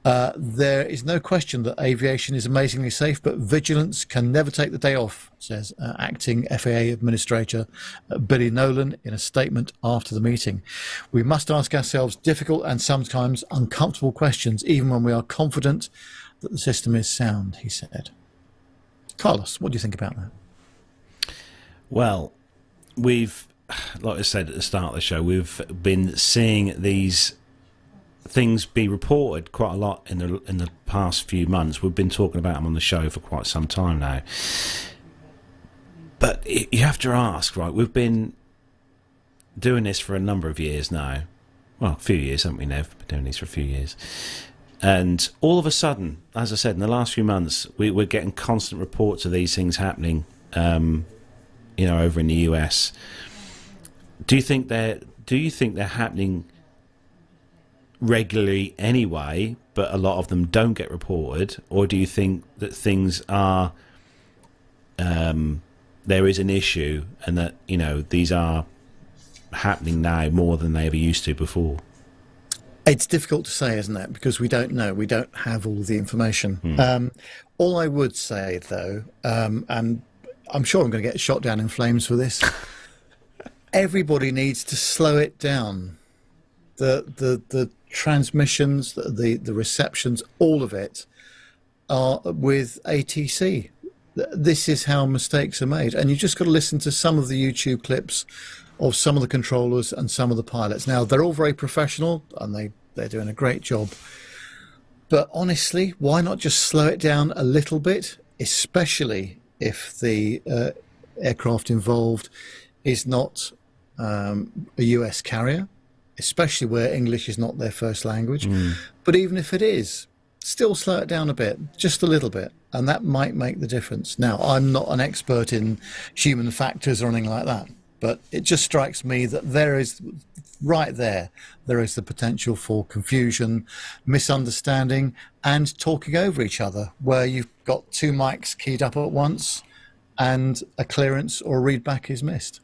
Uh, there is no question that aviation is amazingly safe, but vigilance can never take the day off, says uh, acting FAA Administrator uh, Billy Nolan in a statement after the meeting. We must ask ourselves difficult and sometimes uncomfortable questions, even when we are confident that the system is sound, he said. Carlos, what do you think about that? Well, we've, like I said at the start of the show, we've been seeing these things be reported quite a lot in the in the past few months. We've been talking about them on the show for quite some time now. But you have to ask, right? We've been doing this for a number of years now. Well, a few years, haven't we, Nev? Been doing this for a few years. And all of a sudden, as I said, in the last few months, we, are getting constant reports of these things happening, um, you know, over in the US. Do you think they're do you think they're happening regularly anyway, but a lot of them don't get reported, or do you think that things are um, there is an issue and that you know these are happening now more than they ever used to before? It's difficult to say, isn't it? Because we don't know. We don't have all the information. Hmm. Um, all I would say, though, um, and I'm sure I'm going to get shot down in flames for this. everybody needs to slow it down. The the the transmissions, the, the, receptions, all of it are with ATC. this is how mistakes are made. And you just got to listen to some of the YouTube clips of some of the controllers and some of the pilots. Now, they're all very professional and they, they're doing a great job. But honestly, why not just slow it down a little bit, especially if the uh, aircraft involved is not um, a US carrier, especially where English is not their first language. Mm. But even if it is, still slow it down a bit, just a little bit, and that might make the difference. Now, I'm not an expert in human factors or anything like that, but it just strikes me that there is right there, there is the potential for confusion, misunderstanding, and talking over each other, where you've got two mics keyed up at once and a clearance or a readback is missed.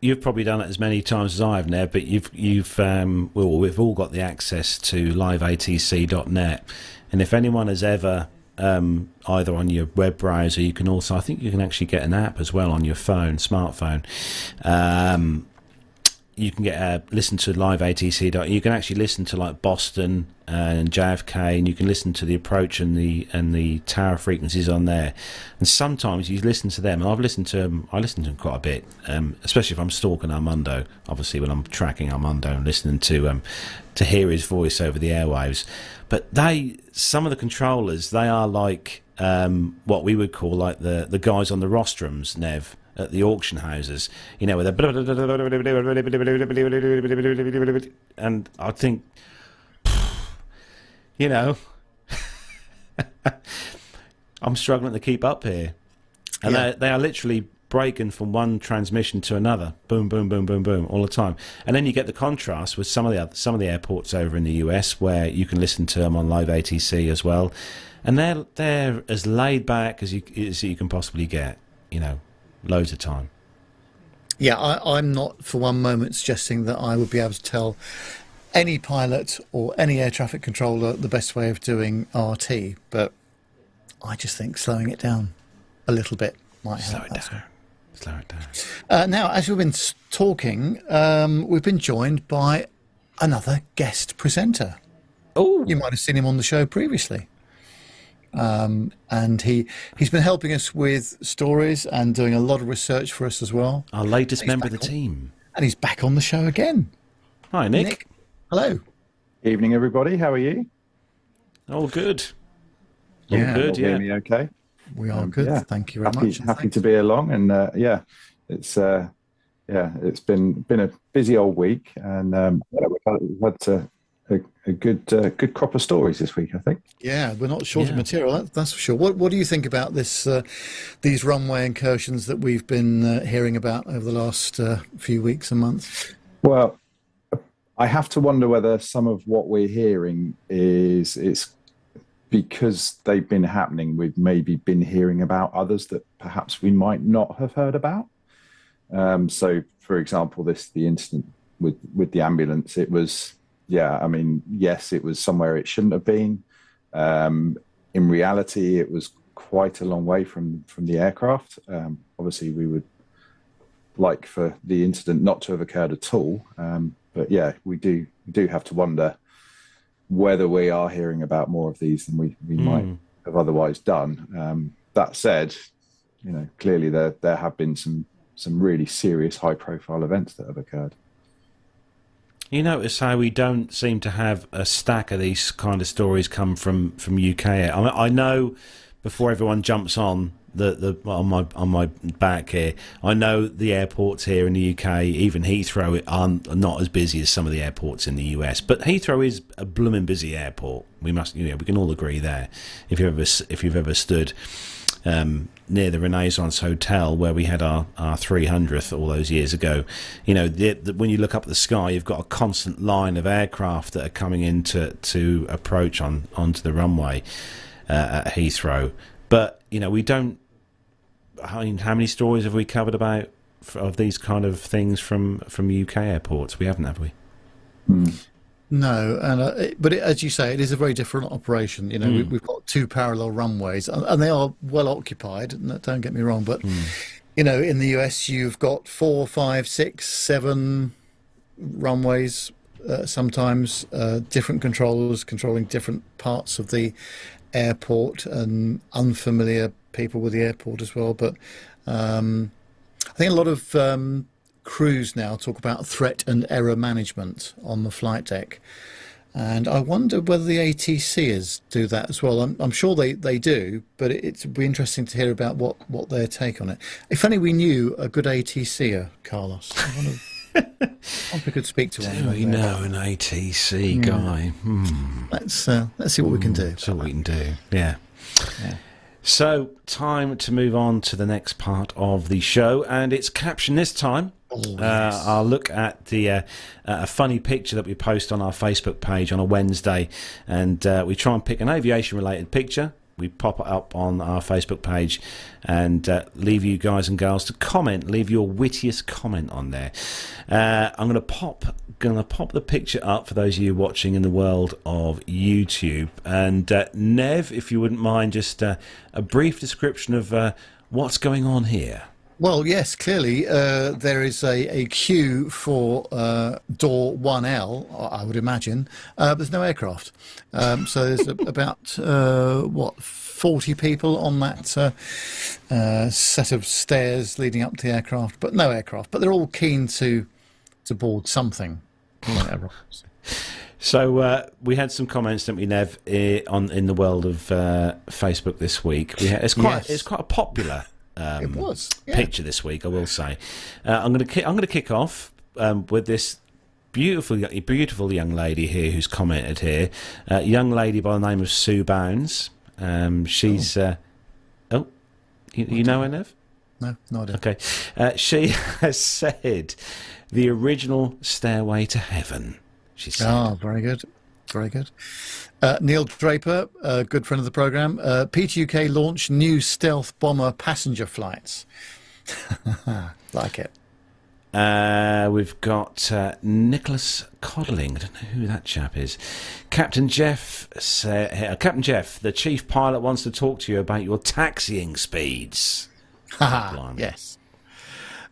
You've probably done it as many times as I have, Nev, but you've you've um, well, we've all got the access to liveatc.net, and if anyone has ever um, either on your web browser, you can also I think you can actually get an app as well on your phone, smartphone. Um, you can get a listen to live ATC. You can actually listen to like Boston and JFK, and you can listen to the approach and the and the tower frequencies on there. And sometimes you listen to them. And I've listened to them. I listen to them quite a bit, um, especially if I'm stalking Armando. Obviously, when I'm tracking Armando and listening to um, to hear his voice over the airwaves. But they, some of the controllers, they are like um, what we would call like the the guys on the rostrums, Nev at the auction houses, you know, with a and I think, you know, I'm struggling to keep up here, and yeah. they they are literally breaking from one transmission to another, boom, boom, boom, boom, boom, all the time. And then you get the contrast with some of the other, some of the airports over in the US where you can listen to them on live ATC as well, and they're they're as laid back as you as you can possibly get, you know loads of time. Yeah, I, am not for one moment suggesting that I would be able to tell any pilot or any air traffic controller the best way of doing RT, but I just think slowing it down a little bit might Slow help. Slow it down. Slow it down. Uh, now, as we've been talking, um, we've been joined by another guest presenter. Oh, you might have seen him on the show previously. Um, and he he's been helping us with stories and doing a lot of research for us as well. Our latest member of the on, team, and he's back on the show again. Hi, Nick. Nick. Hello. Evening, everybody. How are you? All good. All yeah. good. Yeah. Me okay. We are um, good. Yeah. Thank you very happy, much. Happy to be along, and uh, yeah, it's uh, yeah, it's been been a busy old week, and um, yeah, we've had, we've had to a, a good uh, good crop of stories this week, I think. Yeah, we're not short yeah. of material, that, that's for sure. What what do you think about this uh, these runway incursions that we've been uh, hearing about over the last uh, few weeks and months? Well, I have to wonder whether some of what we're hearing is it's because they've been happening. We've maybe been hearing about others that perhaps we might not have heard about. Um, so, for example, this the incident with with the ambulance. It was yeah, I mean, yes, it was somewhere it shouldn't have been. Um, in reality, it was quite a long way from from the aircraft. Um, obviously, we would like for the incident not to have occurred at all. Um, but yeah, we do we do have to wonder whether we are hearing about more of these than we, we mm. might have otherwise done. Um, that said, you know, clearly there there have been some some really serious high profile events that have occurred. You notice how we don't seem to have a stack of these kind of stories come from from UK. I, mean, I know before everyone jumps on the, the on my on my back here, I know the airports here in the UK, even Heathrow, are not not as busy as some of the airports in the US. But Heathrow is a blooming busy airport. We must, you know, we can all agree there. If you ever if you've ever stood um, near the Renaissance Hotel where we had our, our 300th all those years ago. You know, the, the, when you look up at the sky, you've got a constant line of aircraft that are coming in to, to approach on onto the runway uh, at Heathrow. But, you know, we don't. I mean, how many stories have we covered about of these kind of things from, from UK airports? We haven't, have we? Mm. No, and uh, it, but it, as you say, it is a very different operation. You know, mm. we, have got two parallel runways, and, and, they are well occupied. Don't get me wrong, but mm. you know, in the US, you've got four, five, six, seven runways uh, sometimes, uh, different controllers controlling different parts of the airport and unfamiliar people with the airport as well. But um, I think a lot of um, crews now talk about threat and error management on the flight deck. And I wonder whether the ATCers do that as well. I'm, I'm sure they, they do, but it, it'd be interesting to hear about what, what their take on it. If only we knew a good ATCer, Carlos. I wonder, I wonder we could speak to one. Do we know an ATC guy? Hmm. Let's uh, let's see what we can do. That's all we can do. Yeah. So, time to move on to the next part of the show, and it's caption this time. Uh, I'll look at the uh, a funny picture that we post on our Facebook page on a Wednesday, and uh, we try and pick an aviation-related picture. We pop it up on our Facebook page, and uh, leave you guys and girls to comment. Leave your wittiest comment on there. Uh, I'm going to pop to pop the picture up for those of you watching in the world of YouTube. And uh, Nev, if you wouldn't mind, just uh, a brief description of uh, what's going on here. Well, yes, clearly uh, there is a, a queue for uh, door 1L, I would imagine, uh, there's no aircraft. Um, so there's a, about, uh, what, 40 people on that uh, uh, set of stairs leading up to the aircraft, but no aircraft. But they're all keen to, to board something. So uh, we had some comments, didn't we, Nev, eh, on in the world of uh, Facebook this week. We had, it's quite Yes. it's quite a popular um, It was, yeah. picture this week, I will say. Uh, I'm going to I'm going to kick off um, with this beautiful beautiful young lady here who's commented here. A young lady by the name of Sue Bounds. Um, she's oh, oh you, you know her, Nev? No, no idea. Okay. Uh, she has said the original Stairway to Heaven. She said. Ah, very good. Very good. Uh, Neil Draper, a good friend of the programme. Uh, PTUK launched new stealth bomber passenger flights. like it. Uh, we've got uh, Nicholas Codling. I don't know who that chap is. Captain Jeff. Say, uh, Captain Jeff, the chief pilot wants to talk to you about your taxiing speeds. Yes.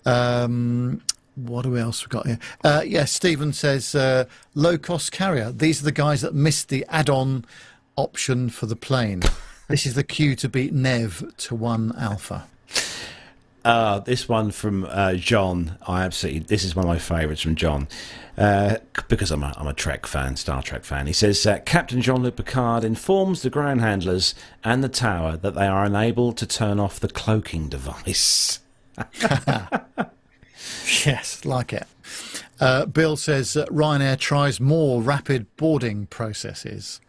Um, what do we else we got here? Uh, yes, Stephen says uh, low cost carrier. These are the guys that missed the add on option for the plane. this is the cue to beat Nev to one alpha. Uh, this one from uh, John, I absolutely. This is one of my favourites from John, uh, because I'm a, I'm a Trek fan, Star Trek fan. He says uh, Captain Jean-Luc Picard informs the ground handlers and the tower that they are unable to turn off the cloaking device. Yes, like it. Uh, Bill says that Ryanair tries more rapid boarding processes.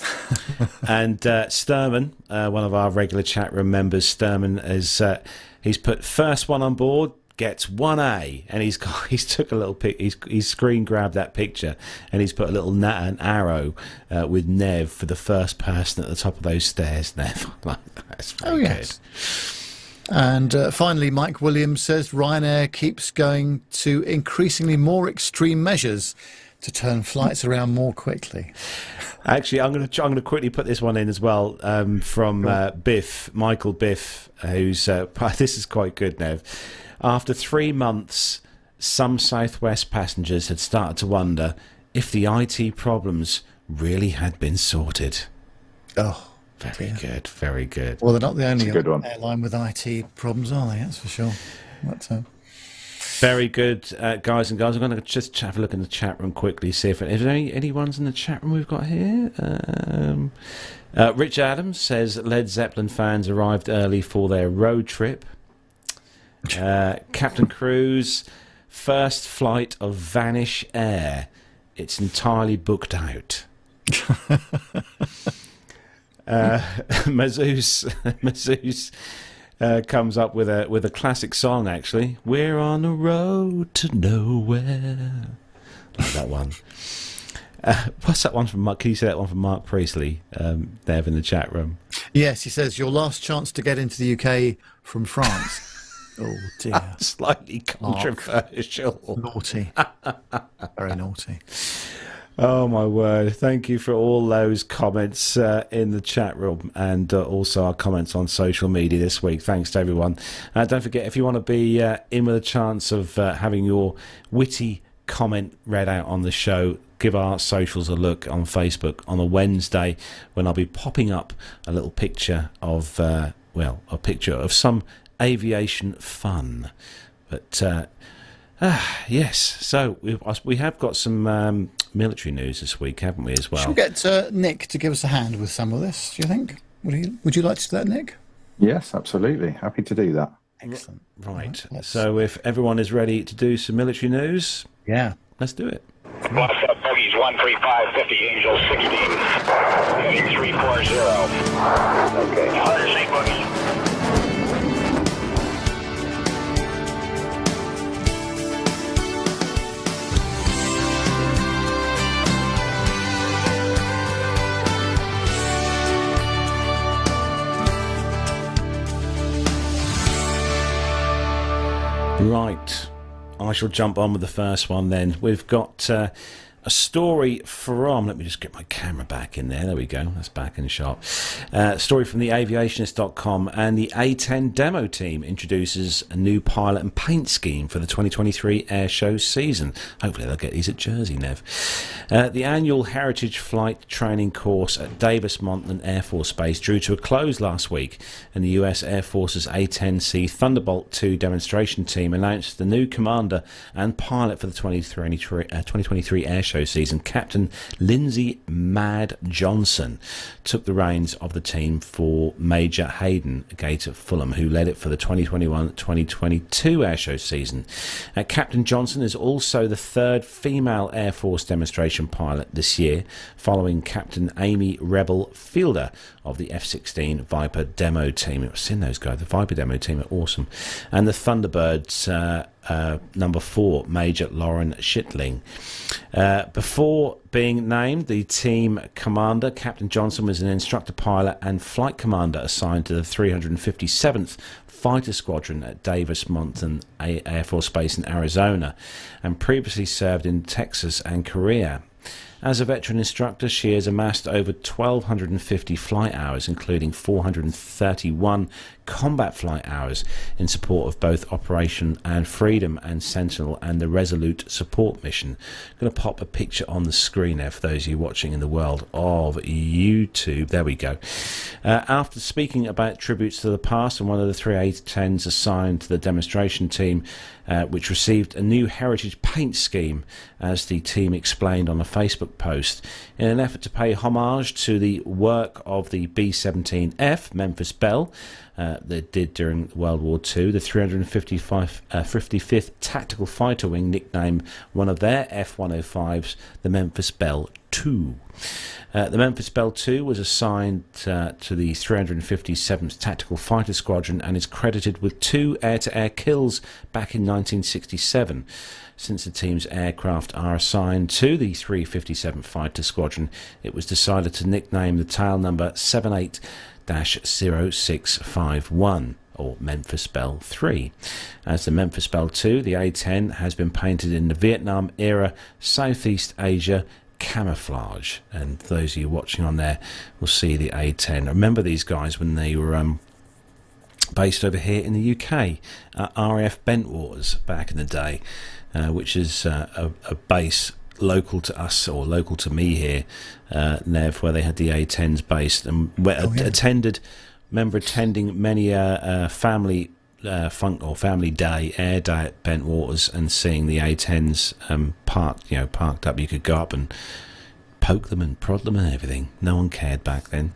and uh, Sturman, uh, one of our regular chat room members, Sturman is uh, he's put first one on board gets one A, and he's got, he's took a little pic, he's he's screen grabbed that picture, and he's put a little na- an arrow uh, with Nev for the first person at the top of those stairs. Nev, like that's very Oh, yes. And uh, finally, Mike Williams says Ryanair keeps going to increasingly more extreme measures to turn flights around more quickly. Actually, I'm going to I'm going to quickly put this one in as well um, from uh, Biff, Michael Biff, who's uh, this is quite good, Nev. After three months, some Southwest passengers had started to wonder if the IT problems really had been sorted. Oh, Very good, very good. well, they're not the only good one. airline with IT problems, are they? That's for sure. But, uh, Very good, uh, guys and girls. I'm going to just have a look in the chat room quickly, see if, if there any any ones in the chat room we've got here. Um, uh, Rich Adams says Led Zeppelin fans arrived early for their road trip. Uh, Captain Cruz, first flight of Vanish Air. It's entirely booked out. uh, Mazouz, Mazouz uh, comes up with a with a classic song. Actually, we're on the road to nowhere. Like that one. Uh, what's that one from Mark? Can you say that one from Mark Priestley? Um, there in the chat room. yes, he says your last chance to get into the UK from France. oh dear, Slightly controversial. naughty, very naughty. Oh my word! Thank you for all those comments uh, in the chat room and uh, also our comments on social media this week. Thanks to everyone. Uh, don't forget if you want to be uh, in with a chance of uh, having your witty comment read out on the show, give our socials a look on Facebook on a Wednesday when I'll be popping up a little picture of, uh, well, a picture of some aviation fun. But ah, yes, so we we have got some um, military news this week, haven't we? As well. Should we get uh, Nick to give us a hand with some of this? Do you think? Would you Would you like to do that, Nick? Yes, absolutely. Happy to do that. Excellent. Right. let's- So if everyone is ready to do some military news, Yeah. let's do it. What's up, bogeys? 135, Angel 16, heading 340. Okay. 100 St. Boogie. Right. I shall jump on with the first one then. We've got uh, a story from, let me just get my camera back in there. There we go. That's back in shot. Uh, story from the aviationist.com and the A10 demo team introduces a new pilot and paint scheme for the 2023 air show season. Hopefully they'll get these at Jersey, Nev. Uh, the annual Heritage Flight Training course at Davis Monthan Air Force Base drew to a close last week, and the US Air Force's A10C Thunderbolt 2 demonstration team announced the new commander and pilot for the 2023, uh, 2023 air show season, Captain Lindsay Mad Johnson, took the reins of the team for Major Hayden Gator Fullam, who led it for the 2021-2022 air show season. Uh, Captain Johnson is also the third female Air Force demonstration pilot this year, following Captain Amy Rebel Fiedler of the F-16 Viper demo team. I've seen those guys. The Viper demo team are awesome. And the Thunderbirds uh, uh, number four, Major Lauren Schlichting. Uh, before being named the team commander, Captain Johnson was an instructor pilot and flight commander assigned to the 357th Fighter Squadron at Davis Monthan Air Force Base in Arizona and previously served in Texas and Korea. As a veteran instructor, she has amassed over 1,250 flight hours, including 431 combat flight hours in support of both Operation and Freedom and Sentinel and the Resolute support mission. I'm going to pop a picture on the screen there for those of you watching in the world of YouTube. There we go. Uh, after speaking about tributes to the past and one of the three A10s assigned to the demonstration team, uh, which received a new heritage paint scheme, as the team explained on a Facebook post. In an effort to pay homage to the work of the B 17F Memphis Belle, uh, that did during World War II, the 355, uh, 55th Tactical Fighter Wing nicknamed one of their F 105s the Memphis Belle 2. Uh, the Memphis Belle 2 was assigned uh, to the 357th Tactical Fighter Squadron and is credited with two air to air kills back in 1967. Since the team's aircraft are assigned to the 357th Fighter Squadron, it was decided to nickname the tail number 78 0651 or Memphis Belle 3. As the Memphis Belle 2, the A10 has been painted in the Vietnam era Southeast Asia camouflage. And those of you watching on there will see the A10. Remember these guys when they were um, based over here in the UK at RAF Bentwaters back in the day, uh, which is uh, a, a base local to us or local to me here, uh, Nev, where they had the A10s based and where, Oh, yeah. attended. Remember attending many uh, uh, family uh, funk or family day air day at Bentwaters and seeing the A10s um, parked, you know, parked up. You could go up and poke them and prod them and everything. No one cared back then.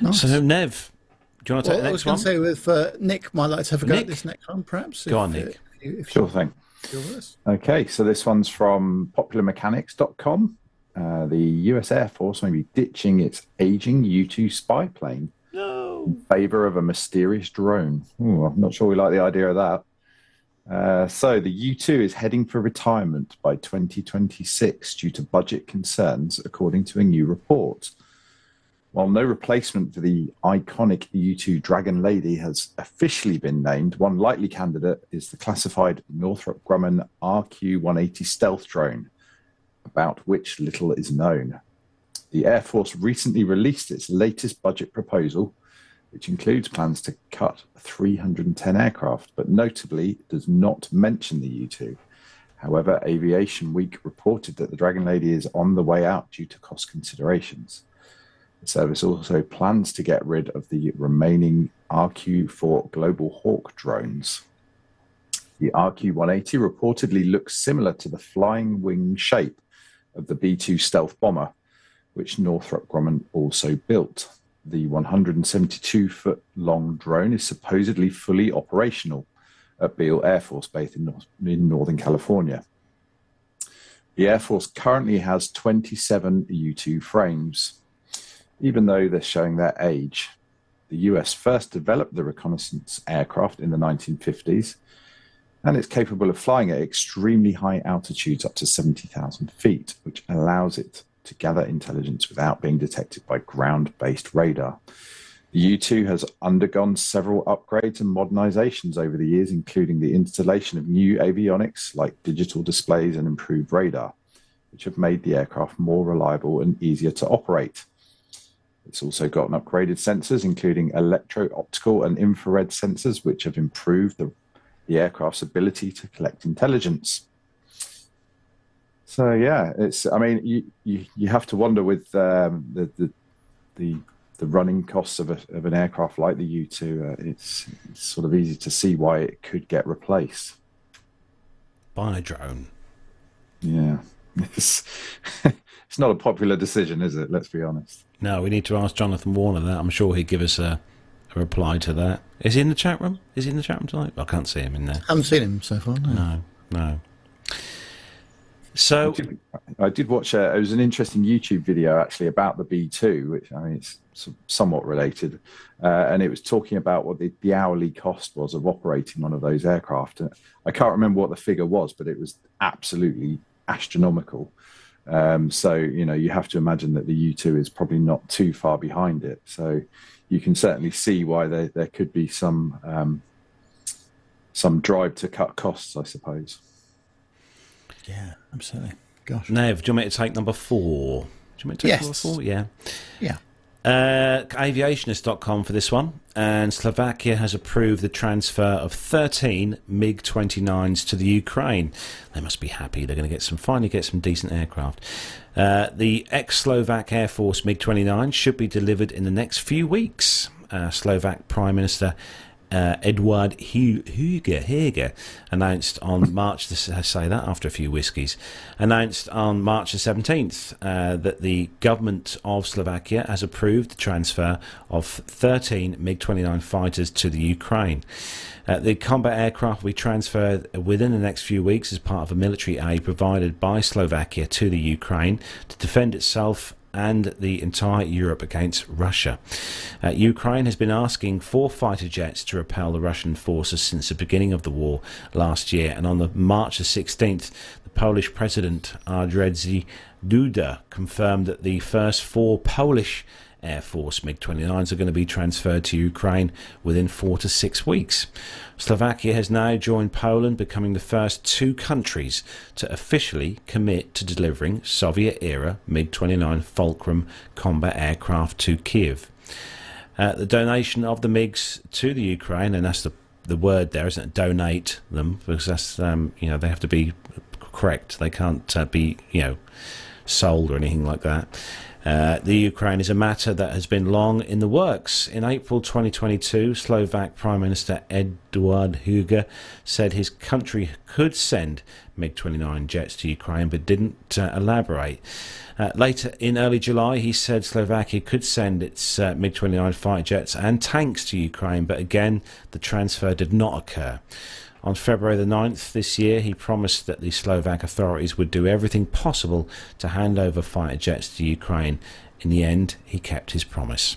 Nice. So Nev, do you want to take well, the I was going to say with uh, Nick, might like to have a go Nick? at this next one, perhaps. Go if, on, uh, Nick. if you- if Sure you- thing. You're with us. Okay, so this one's from popularmechanics.com. Uh, the US Air Force may be ditching its aging U 2 spy plane no. in favor of a mysterious drone. Ooh, I'm not sure we like the idea of that. Uh, so the U 2 is heading for retirement by 2026 due to budget concerns, according to a new report. While no replacement for the iconic U 2 Dragon Lady has officially been named, one likely candidate is the classified Northrop Grumman RQ 180 stealth drone, about which little is known. The Air Force recently released its latest budget proposal, which includes plans to cut 310 aircraft, but notably does not mention the U 2. However, Aviation Week reported that the Dragon Lady is on the way out due to cost considerations. The service also plans to get rid of the remaining RQ4 Global Hawk drones. The RQ 180 reportedly looks similar to the flying wing shape of the B 2 stealth bomber, which Northrop Grumman also built. The 172 foot long drone is supposedly fully operational at Beale Air Force Base in, North, in Northern California. The Air Force currently has 27 U 2 frames, even though they're showing their age. The US first developed the reconnaissance aircraft in the 1950s, and it's capable of flying at extremely high altitudes up to 70,000 feet, which allows it to gather intelligence without being detected by ground based radar. The U 2 has undergone several upgrades and modernizations over the years, including the installation of new avionics like digital displays and improved radar, which have made the aircraft more reliable and easier to operate. It's also gotten upgraded sensors, including electro optical and infrared sensors, which have improved the, the aircraft's ability to collect intelligence. So yeah, it's. I mean, you you, you have to wonder with um, the, the the the running costs of, a, of an aircraft like the U two. Uh, it's, it's sort of easy to see why it could get replaced by a drone. Yeah, it's it's not a popular decision, is it? Let's be honest. No, we need to ask Jonathan Warner that. I'm sure he'd give us a, a reply to that. Is he in the chat room? Is he in the chat room tonight? I can't see him in there. I haven't seen him so far. No, no. no. So I did, I did watch. A, it was an interesting YouTube video actually about the B two, which I mean it's somewhat related, uh, and it was talking about what the, the, hourly cost was of operating one of those aircraft. I can't remember what the figure was, but it was absolutely astronomical. Um, so you know you have to imagine that the U two is probably not too far behind it. So you can certainly see why there there could be some um, some drive to cut costs, I suppose. Yeah, absolutely. Gosh. Nev, do you want me to take number four? Do you want me to take yes. number four? Yeah. Yeah. Uh, aviationist.com for this one. And Slovakia has approved the transfer of 13 MiG 29s to the Ukraine. They must be happy. They're going to get some, finally get some decent aircraft. Uh, the ex Slovak Air Force MiG 29 should be delivered in the next few weeks. Uh, Slovak Prime Minister uh, Eduard Heger, announced on March, I say that after a few whiskies, announced on March the 17th uh, that the government of Slovakia has approved the transfer of 13 MiG 29 fighters to the Ukraine. Uh, the combat aircraft will be transferred within the next few weeks as part of a military aid provided by Slovakia to the Ukraine to defend itself and the entire Europe against Russia. Uh, Ukraine has been asking for fighter jets to repel the Russian forces since the beginning of the war last year, and on the March the 16th, the Polish President Andrzej Duda confirmed that the first four Polish Air Force MiG 29s are going to be transferred to Ukraine within four to six weeks. Slovakia has now joined Poland, becoming the first two countries to officially commit to delivering Soviet era MiG 29 Fulcrum combat aircraft to Kiev. Uh, the donation of the MiGs to the Ukraine, and that's the the word there, isn't it? Donate them because that's um, you know they have to be correct. They can't uh, be you know sold or anything like that. Uh, the Ukraine is a matter that has been long in the works. In April 2022, Slovak Prime Minister Eduard Heger said his country could send MiG 29 jets to Ukraine but didn't uh, elaborate. Uh, later in early July, he said Slovakia could send its uh, MiG 29 fighter jets and tanks to Ukraine, but again, the transfer did not occur. On February the 9th this year, he promised that the Slovak authorities would do everything possible to hand over fighter jets to Ukraine. In the end, he kept his promise.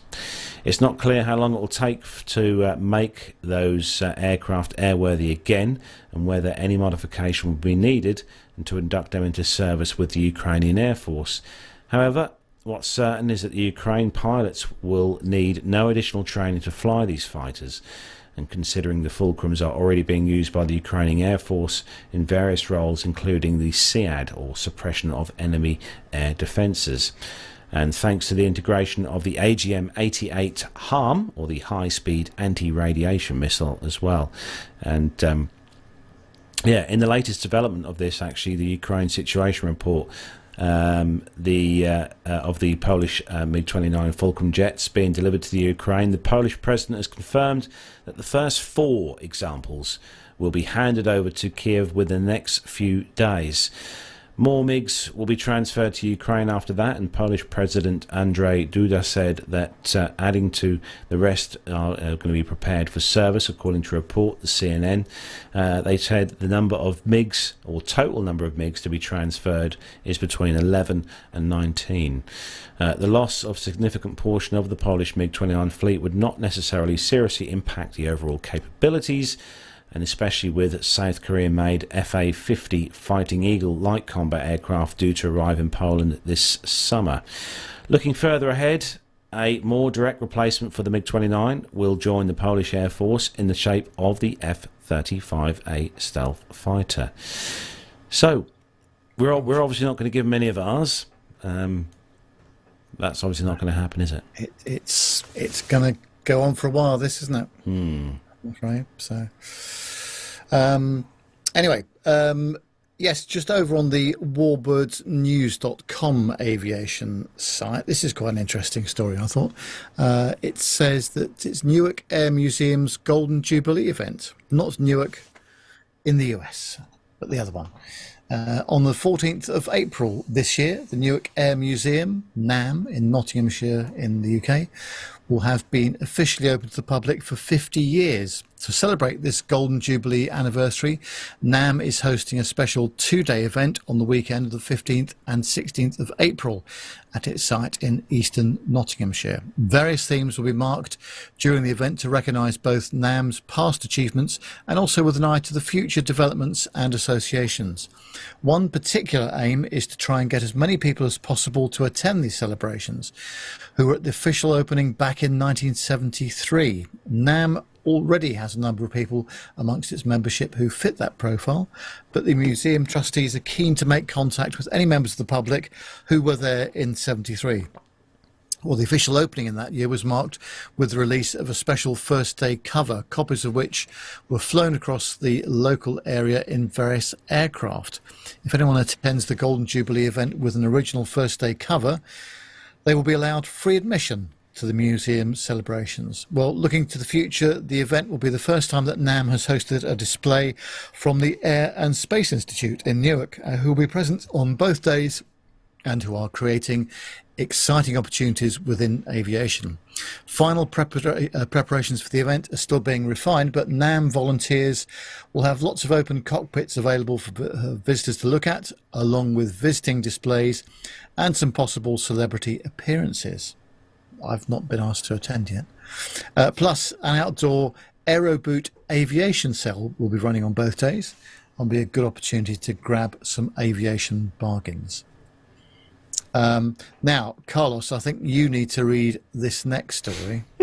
It's not clear how long it will take to uh, make those uh, aircraft airworthy again and whether any modification will be needed and to induct them into service with the Ukrainian Air Force. However, what's certain is that the Ukraine pilots will need no additional training to fly these fighters and considering the fulcrums are already being used by the Ukrainian Air Force in various roles, including the SEAD or suppression of enemy air defences. And thanks to the integration of the AGM 88 HARM, or the high speed anti radiation missile, as well. And um, Yeah, in the latest development of this, actually, the Ukraine situation report um, the uh, uh, of the Polish uh, MiG 29 Falcon jets being delivered to the Ukraine. The Polish president has confirmed that the first four examples will be handed over to Kiev within the next few days. More MiGs will be transferred to Ukraine after that, and Polish President Andrzej Duda said that uh, adding to the rest are, are, going to be prepared for service, according to a report the CNN. Uh, they said the number of MiGs, or total number of MiGs to be transferred, is between 11 and 19. Uh, the loss of a significant portion of the Polish MiG 29 fleet would not necessarily seriously impact the overall capabilities and especially with South Korean made FA 50 Fighting Eagle light combat aircraft due to arrive in Poland this summer. Looking further ahead, a more direct replacement for the MiG 29 will join the Polish Air Force in the shape of the F 35A stealth fighter. So, we're, we're obviously not going to give them any of ours. Um, that's obviously not going to happen, is it? it it's it's going to go on for a while, this, isn't it? Hmm. Right. So, um, anyway, um, yes, just over on the warbirdsnews.com aviation site. This is quite an interesting story, I thought. Uh, it says that it's Newark Air Museum's Golden Jubilee event, not Newark in the US, but the other one. Uh, on the 14th of April this year, the Newark Air Museum, NAM, in Nottinghamshire in the UK, will have been officially open to the public for 50 years. To celebrate this Golden Jubilee anniversary, NAM is hosting a special two day event on the weekend of the 15th and 16th of April at its site in eastern Nottinghamshire. Various themes will be marked during the event to recognise both NAM's past achievements and also with an eye to the future developments and associations. One particular aim is to try and get as many people as possible to attend these celebrations, who were at the official opening back in 1973. NAM already has a number of people amongst its membership who fit that profile, but the museum trustees are keen to make contact with any members of the public who were there in 73. Well, the official opening in that year was marked with the release of a special first day cover, copies of which were flown across the local area in various aircraft. If anyone attends the Golden Jubilee event with an original first day cover, they will be allowed free admission to the museum celebrations. Well, looking to the future, the event will be the first time that NAM has hosted a display from the Air and Space Institute in Newark, uh, who will be present on both days and who are creating exciting opportunities within aviation. Final prepara- uh, preparations for the event are still being refined, but NAM volunteers will have lots of open cockpits available for uh, visitors to look at, along with visiting displays and some possible celebrity appearances. I've not been asked to attend yet. Uh, plus, an outdoor aeroboot aviation cell will be running on both days. It'll be a good opportunity to grab some aviation bargains. Um, now, Carlos, I think you need to read this next story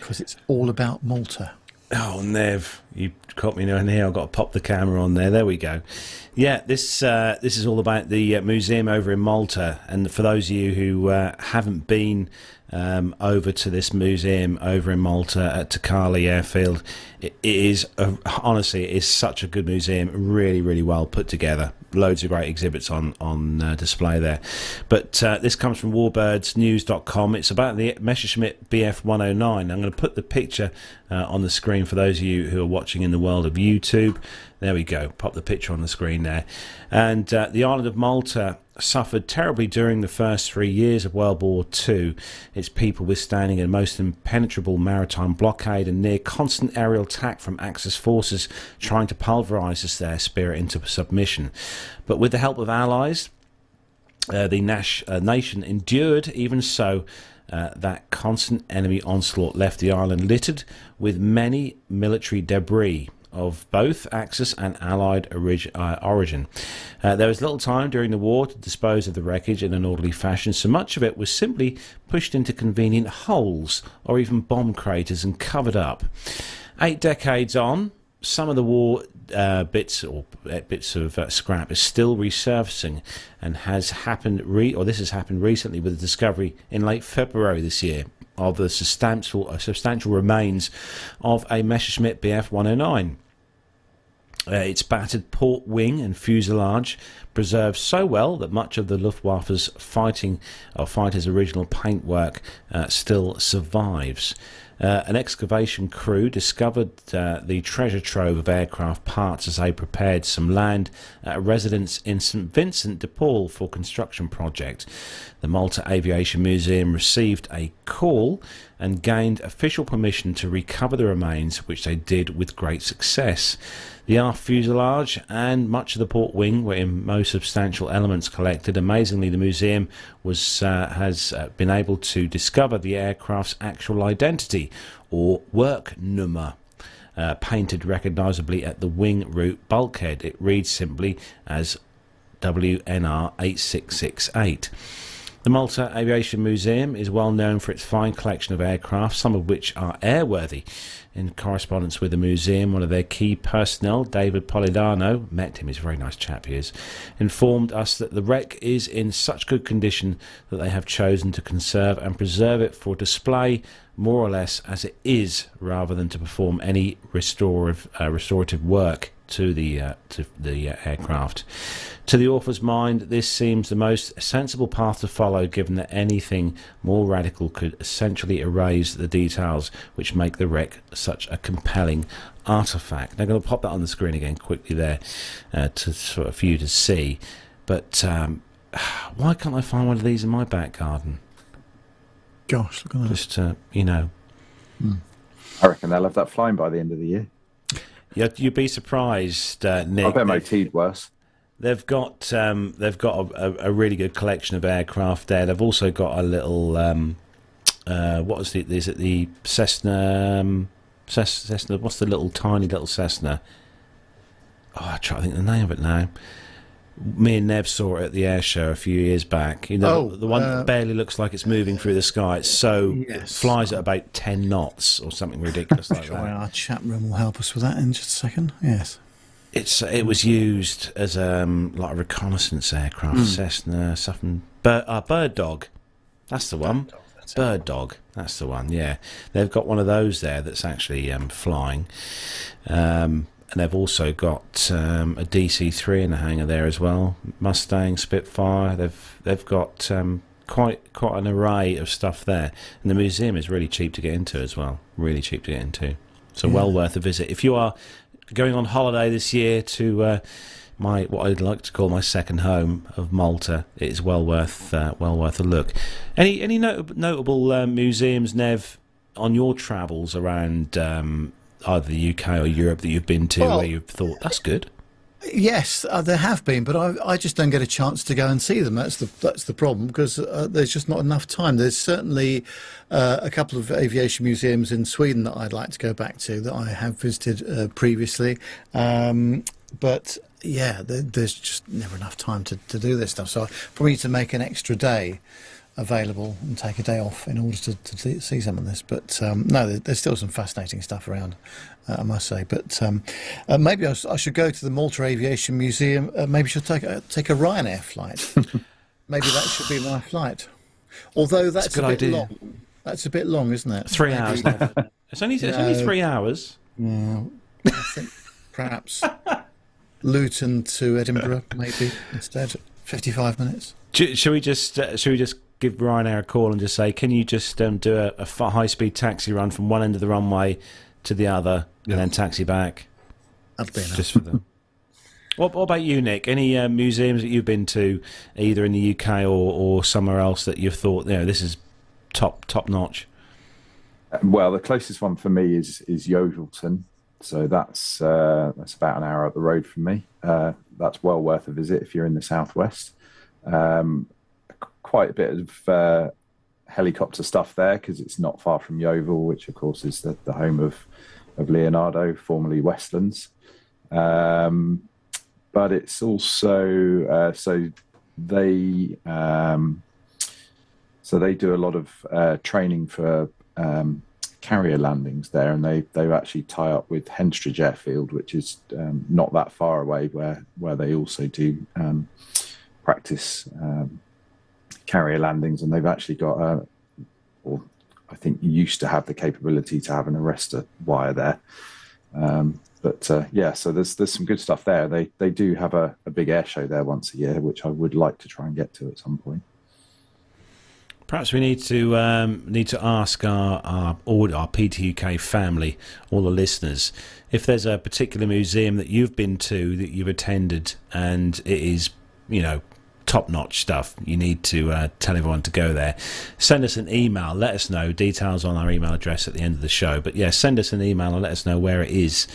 because it's all about Malta. Oh, Nev, you caught me in here. I've got to pop the camera on there. There we go. Yeah, this uh, this is all about the uh, museum over in Malta. And for those of you who uh, haven't been um, over to this museum over in Malta at Takali Airfield, it, is a, honestly it is such a good museum. Really, really well put together. Loads of great exhibits on on uh, display there. But uh, this comes from WarbirdsNews.com. It's about the Messerschmitt Bf 109. I'm going to put the picture uh, on the screen for those of you who are watching in the world of YouTube. There we go. Pop the picture on the screen there. And uh, the island of Malta suffered terribly during the first three years of World War II, its people withstanding a most impenetrable maritime blockade and near constant aerial attack from Axis forces trying to pulverise their spirit into submission. But with the help of allies, uh, the Nash, uh, nation endured, even so, uh, that constant enemy onslaught left the island littered with many military debris of both Axis and Allied orig- uh, origin. Uh, there was little time during the war to dispose of the wreckage in an orderly fashion, so much of it was simply pushed into convenient holes or even bomb craters and covered up. Eight decades on, some of the war uh, bits or uh, bits of uh, scrap is still resurfacing and has happened re- or this has happened recently with the discovery in late February this year of the substantial uh, substantial remains of a Messerschmitt Bf 109 Uh, its battered port wing and fuselage preserved so well that much of the Luftwaffe's fighting or fighters' original paintwork uh, still survives. Uh, an excavation crew discovered uh, the treasure trove of aircraft parts as they prepared some land at a residence in St Vincent de Paul for construction project. The Malta Aviation Museum received a call and gained official permission to recover the remains, which they did with great success. The aft fuselage and much of the port wing were in most substantial elements collected. Amazingly, the museum was uh, has uh, been able to discover the aircraft's actual identity or work number. Uh, painted recognisably at the wing root bulkhead. It reads simply as WNR 8668. The Malta Aviation Museum is well known for its fine collection of aircraft, some of which are airworthy. In correspondence with the museum, one of their key personnel, David Polidano, met him, he's a very nice chap he is, informed us that the wreck is in such good condition that they have chosen to conserve and preserve it for display more or less as it is, rather than to perform any restorative, uh, restorative work to the uh, to the uh, aircraft. To the author's mind, this seems the most sensible path to follow, given that anything more radical could essentially erase the details which make the wreck such a compelling artifact. Now, I'm going to pop that on the screen again quickly there uh, to sort of for you to see. But um, why can't I find one of these in my back garden? Gosh, look at that. Just uh, you know, I reckon they'll have that flying by the end of the year. You'd, you'd be surprised, uh, Nick. I've that- MOT'd worse. They've got um, they've got a, a, really good collection of aircraft there. They've also got a little um, uh, what is it? Is it the Cessna? Um, Cessna? What's the little tiny little Cessna? Oh, I try to think of the name of it now. Me and Nev saw it at the air show a few years back. You know, Oh, the, one uh, that barely looks like it's moving through the sky. It's so it Yes. flies at about ten knots or something ridiculous like Sure, that. our chat room will help us with that in just a second. Yes. It's it was used as um like a reconnaissance aircraft, Hmm. Cessna something. Bird, uh, bird dog, that's the one. Bird dog, that's the one. Yeah, they've got one of those there that's actually um, flying, um, and they've also got um, a DC three in the hangar there as well. Mustang, Spitfire. They've they've got um, quite quite an array of stuff there, and the museum is really cheap to get into as well. Really cheap to get into. So well worth a visit if you are going on holiday this year to uh, my what I'd like to call my second home of Malta. It is well worth uh, well worth a look. Any any not- notable uh, museums, Nev, on your travels around um, either the UK or Europe that you've been to Well- where you've thought that's good? Yes, uh, there have been, but I, I just don't get a chance to go and see them. That's the that's the problem because uh, there's just not enough time. There's certainly uh, a couple of aviation museums in Sweden that I'd like to go back to that I have visited uh, previously, um, but yeah, there, there's just never enough time to, to do this stuff. So I probably need to make an extra day available and take a day off in order to, to see- some of this. But um, no, there's still some fascinating stuff around, uh, I must say. But um, uh, maybe I should go to the Malta Aviation Museum. Uh, maybe I should take a, take a Ryanair flight. maybe that should be my flight. Although that's, a good a bit idea. long. That's a bit long, isn't it? Three Maybe- hours. Nev. it's only it's only three hours. I think perhaps Luton to Edinburgh, maybe instead. 55 minutes. Should we just uh, shall we just give Ryanair a call and just say, can you just um, do a, a high speed taxi run from one end of the runway to the other and then taxi back? That'd be enough. just for them. What, what about you, Nick? Any uh, museums that you've been to, either in the UK or, or somewhere else, that you've thought, you know, this is top top notch? Well, the closest one for me is is Yeovilton, so that's uh, that's about an hour up the road from me. Uh, that's well worth a visit if you're in the southwest. Um, qu- quite a bit of uh, helicopter stuff there because it's not far from Yeovil, which of course is the, the home of of Leonardo, formerly Westlands. Um, but it's also uh, so they um, so they do a lot of uh, training for um, carrier landings there, and they they actually tie up with Henstridge Airfield, which is um, not that far away, where where they also do um, practice um, carrier landings, and they've actually got a, or I think used to have the capability to have an arrestor wire there. Um, but uh, yeah, so there's there's some good stuff there. They they do have a, a big air show there once a year, which I would like to try and get to at some point. Perhaps we need to um, need to ask our our, our PTUK family, all the listeners, if there's a particular museum that you've been to that you've attended and it is, you know, top notch stuff. You need to uh, tell everyone to go there. Send us an email. Let us know details on our email address at the end of the show. But yeah, send us an email and let us know where it is.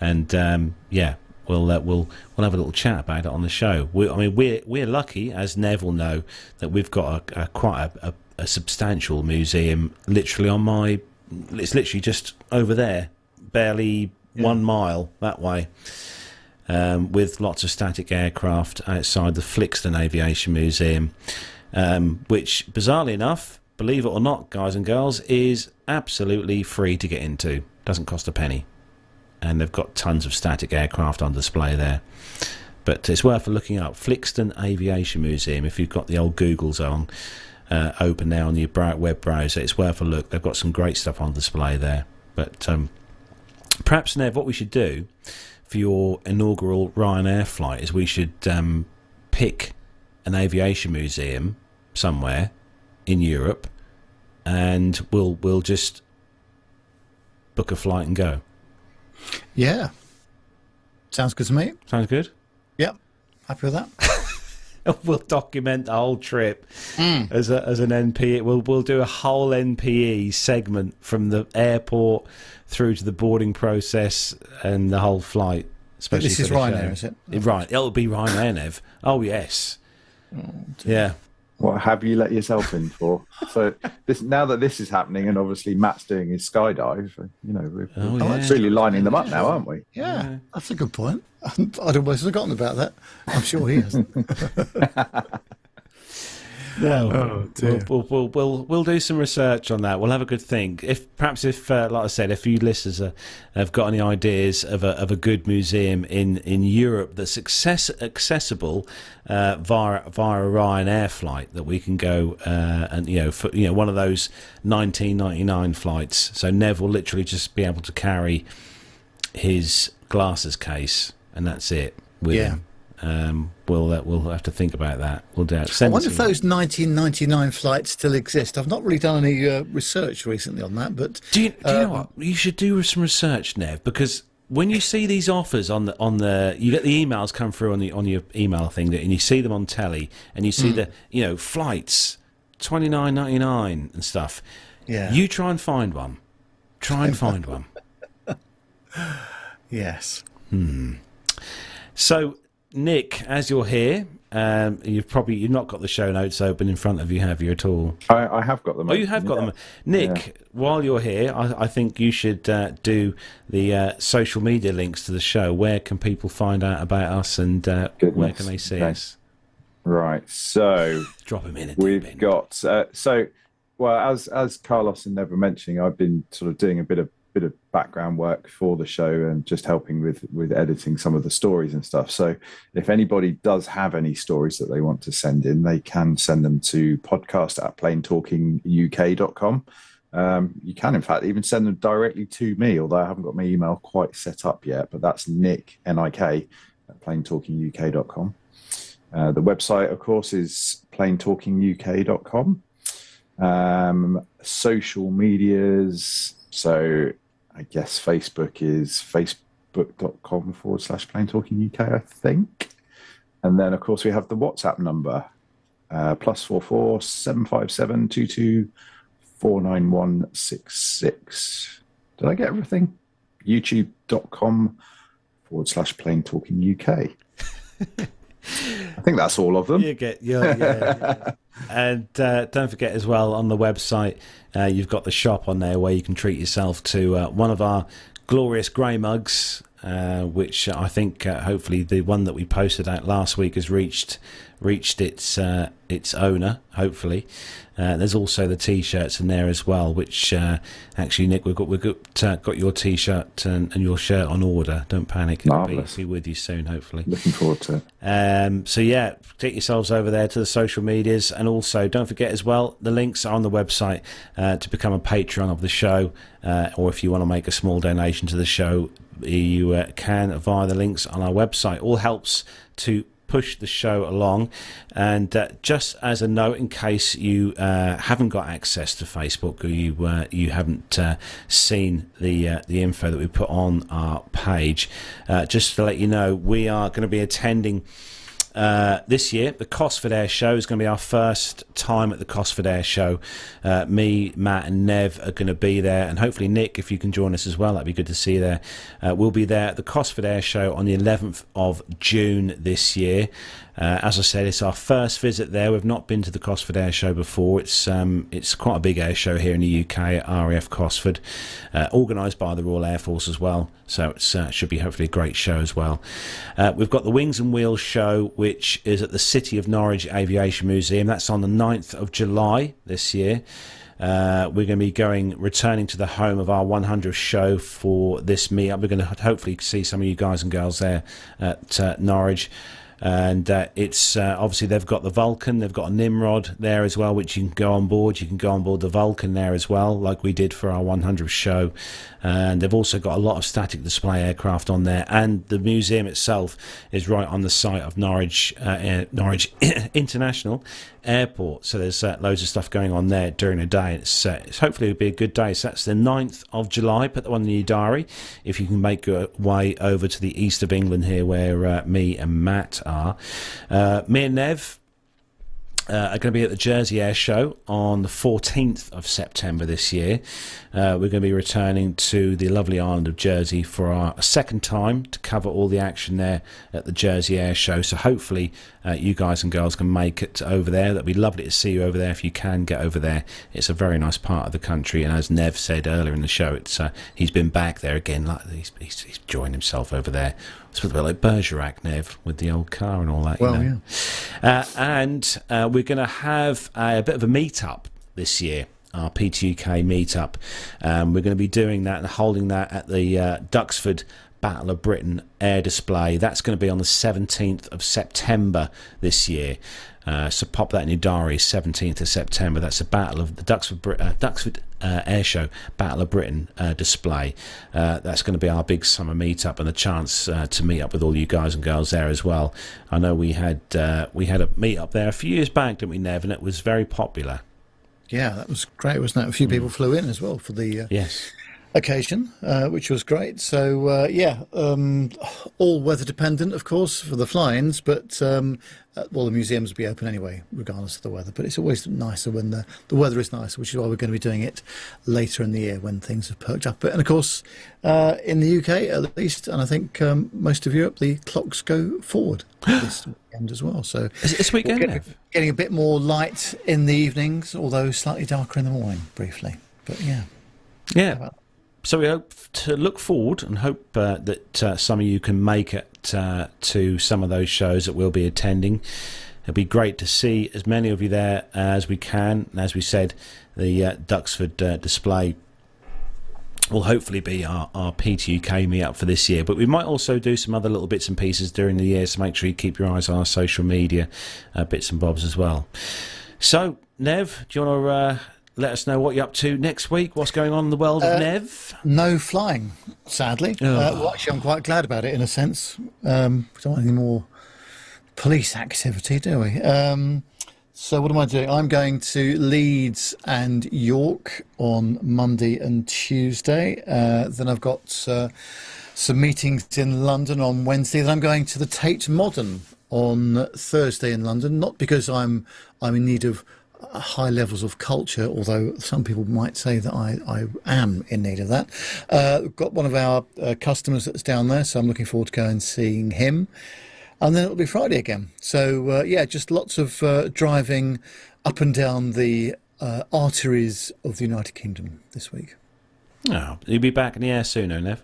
And um, yeah, we'll uh, we'll we'll have a little chat about it on the show. We, I mean, we're we're lucky, as Nev will know, that we've got a, a quite a, a, a substantial museum literally on my. It's literally just over there, barely yeah. one mile that way um, with lots of static aircraft outside the Flixton Aviation Museum, um, which, bizarrely enough, believe it or not, guys and girls, is absolutely free to get into. Doesn't cost a penny. And they've got tons of static aircraft on display there. But it's worth looking up. Flixton Aviation Museum, if you've got the old Googles on. Uh, open now on your web browser. It's worth a look. They've got some great stuff on display there. But um, perhaps, Nev, what we should do for your inaugural Ryanair flight is we should um, pick an aviation museum somewhere in Europe, and we'll we'll just book a flight and go. Yeah, sounds good to me. Sounds good. Yep, happy with that. we'll document the whole trip mm. as a, as an NPE. We'll we'll do a whole NPE segment from the airport through to the boarding process and the whole flight. Especially this is Ryanair, is it? Right, it'll be Ryanair, Nev. Oh yes, oh, yeah. What have you let yourself in for? so this now that this is happening, and obviously Matt's doing his skydive, you know, we're, oh, we're yeah. really lining them up now, aren't we? Yeah, yeah. that's a good point. I'd almost forgotten about that. I'm sure he hasn't. No, oh, we'll, we'll, we'll, we'll, we'll do some research on that. We'll have a good think. If perhaps if, uh, like I said, if you listeners uh, have got any ideas of a of a good museum in, in Europe that's access, accessible uh, via via a Ryanair flight that we can go uh, and you know for you know one of those 1999 flights. So Nev will literally just be able to carry his glasses case and that's it with yeah. him. Um, we'll uh, we'll have to think about that. We'll do. I wonder if those 1999 flights still exist. I've not really done any uh, research recently on that, but do you, do you know um, what? You should do some research, Nev, because when you see these offers on the on the you get the emails come through on the on your email thing that, and you see them on telly and you see mm. the you know flights twenty nine ninety nine and stuff. Yeah. You try and find one. Try and find one. yes. Hmm. So Nik, as you're here, um, you've probably you've not got the show notes open in front of you, have you at all? I, I have got them. Oh, you have got yeah. them, Nik. Yeah. While you're here, I, I think you should uh, do the uh, social media links to the show. Where can people find out about us, and uh, where can they see okay. us? Right. So drop them in. We've got uh, so well as as Carlos and Never mentioning, I've been sort of doing a bit of bit of background work for the show and just helping with with editing some of the stories and stuff. So if anybody does have any stories that they want to send in, they can send them to podcast at plain planetalkinguk.com. Um, you can, in fact, even send them directly to me, although I haven't got my email quite set up yet. But that's Nik N I K at plain planetalkinguk.com. Uh, the website, of course, is plain planetalkinguk.com. Um, social medias. So I guess Facebook is facebook.com forward slash Plane Talking UK, I think. And then, of course, we have the WhatsApp number uh, plus four four seven five seven two two four nine one six six. Did I get everything? YouTube.com forward slash Plane Talking UK. I think that's all of them. You get, yeah, yeah. and uh, don't forget as well on the website, uh, you've got the shop on there where you can treat yourself to uh, one of our glorious grey mugs. Uh, which I think uh, hopefully the one that we posted out last week has reached reached its uh, its owner. Hopefully, uh, there's also the t-shirts in there as well. Which uh, actually, Nik, we've got we've got, uh, got your t-shirt and, and, your shirt on order. Don't panic; it'll be, be, with you soon. Hopefully, looking forward to. it. Um, so yeah, get yourselves over there to the social medias, and also don't forget as well the links are on the website to become a patron of the show, or if you want to make a small donation to the show you uh, can via the links on our website. All helps to push the show along. And uh, just as a note, in case you uh, haven't got access to Facebook or you uh, you haven't uh, seen the uh, the info that we put on our page, uh, just to let you know, we are going to be attending. Uh, this year, the Cosford Air Show is going to be our first time at the Cosford Air Show. Uh, me, Matt, and Nev are going to be there, and hopefully Nik, if you can join us as well, that'd be good to see you there. Uh, we'll be there at the Cosford Air Show on the 11th of June this year. Uh, as I said, it's our first visit there. We've not been to the Cosford Air Show before. It's um, it's quite a big air show here in the UK at RAF Cosford, uh, organised by the Royal Air Force as well. So it uh, should be hopefully a great show as well. Uh, we've got the Wings and Wheels show, which is at the City of Norwich Aviation Museum. That's on the 9th of July this year. Uh, we're going to be going, returning to the home of our 100th show for this meetup. We're going to hopefully see some of you guys and girls there at uh, Norwich and uh, it's uh, obviously they've got the Vulcan, they've got a Nimrod there as well, which you can go on board. You can go on board the Vulcan there as well, like we did for our 100th show. And they've also got a lot of static display aircraft on there, and the museum itself is right on the site of Norwich uh, Norwich International Airport. So there's uh, loads of stuff going on there during the day. It's, uh, it's hopefully it'll be a good day. So that's the 9th of July. Put that one in your diary if you can make your way over to the east of England here, where uh, me and Matt are. Uh, me and Nev uh, are going to be at the Jersey Air Show on the 14th of September this year. Uh, we're going to be returning to the lovely island of Jersey for our second time to cover all the action there at the Jersey Air Show. So hopefully uh, you guys and girls can make it over there. That'd be lovely to see you over there if you can get over there. It's a very nice part of the country, and as Nev said earlier in the show, it's uh, he's been back there again. Like he's, he's, he's joined himself over there. It's a bit like Bergerac, Nev, with the old car and all that. Well, you know? yeah. Uh, and uh, we're going to have a, a bit of a meet-up this year our PTUK meetup. Um, we're going to be doing that and holding that at the uh, Duxford Battle of Britain air display. That's going to be on the 17th of September this year. Uh, so pop that in your diary, 17th of September. That's the Battle of the Duxford, uh, Duxford uh, Air Show Battle of Britain uh, display. Uh, that's going to be our big summer meetup and a chance uh, to meet up with all you guys and girls there as well. I know we had we had a meet up there a few years back, didn't we, Nev? And it was very popular. Yeah, that was great, wasn't it? A few hmm. people flew in as well for the uh, yes occasion, uh, which was great. So uh, yeah, um, all weather dependent, of course, for the fly-ins, but um, uh, well, the museums will be open anyway, regardless of the weather. But it's always nicer when the, the weather is nice, which is why we're going to be doing it later in the year when things have perked up. But, And of course, uh, in the UK at least, and I think um, most of Europe, the clocks go forward this weekend as well. So is it this weekend? Getting, getting a bit more light in the evenings, although slightly darker in the morning, briefly. But yeah. Yeah so we hope to look forward and hope uh, that uh, some of you can make it uh, to some of those shows that we'll be attending. It'll be great to see as many of you there as we can. And as we said, the uh, Duxford uh, display will hopefully be our, our PTUK meetup for this year. But we might also do some other little bits and pieces during the year, so make sure you keep your eyes on our social media uh, bits and bobs as well. So, Nev, do you want to let us know what you're up to next week. What's going on in the world of uh, Nev? No flying, sadly. Oh. Uh, well, actually, I'm quite glad about it in a sense. Um, we don't want any more police activity, do we? Um, so, what am I doing? I'm going to Leeds and York on Monday and Tuesday. Uh, then I've got uh, some meetings in London on Wednesday. Then I'm going to the Tate Modern on Thursday in London. Not because I'm I'm in need of high levels of culture, although some people might say that I, I am in need of that. Uh, we've got one of our uh, customers that's down there, so I'm looking forward to going and seeing him. And then it'll be Friday again. So, uh, yeah, just lots of uh, driving up and down the uh, arteries of the United Kingdom this week. Oh, you'll be back in the air soon, Nev?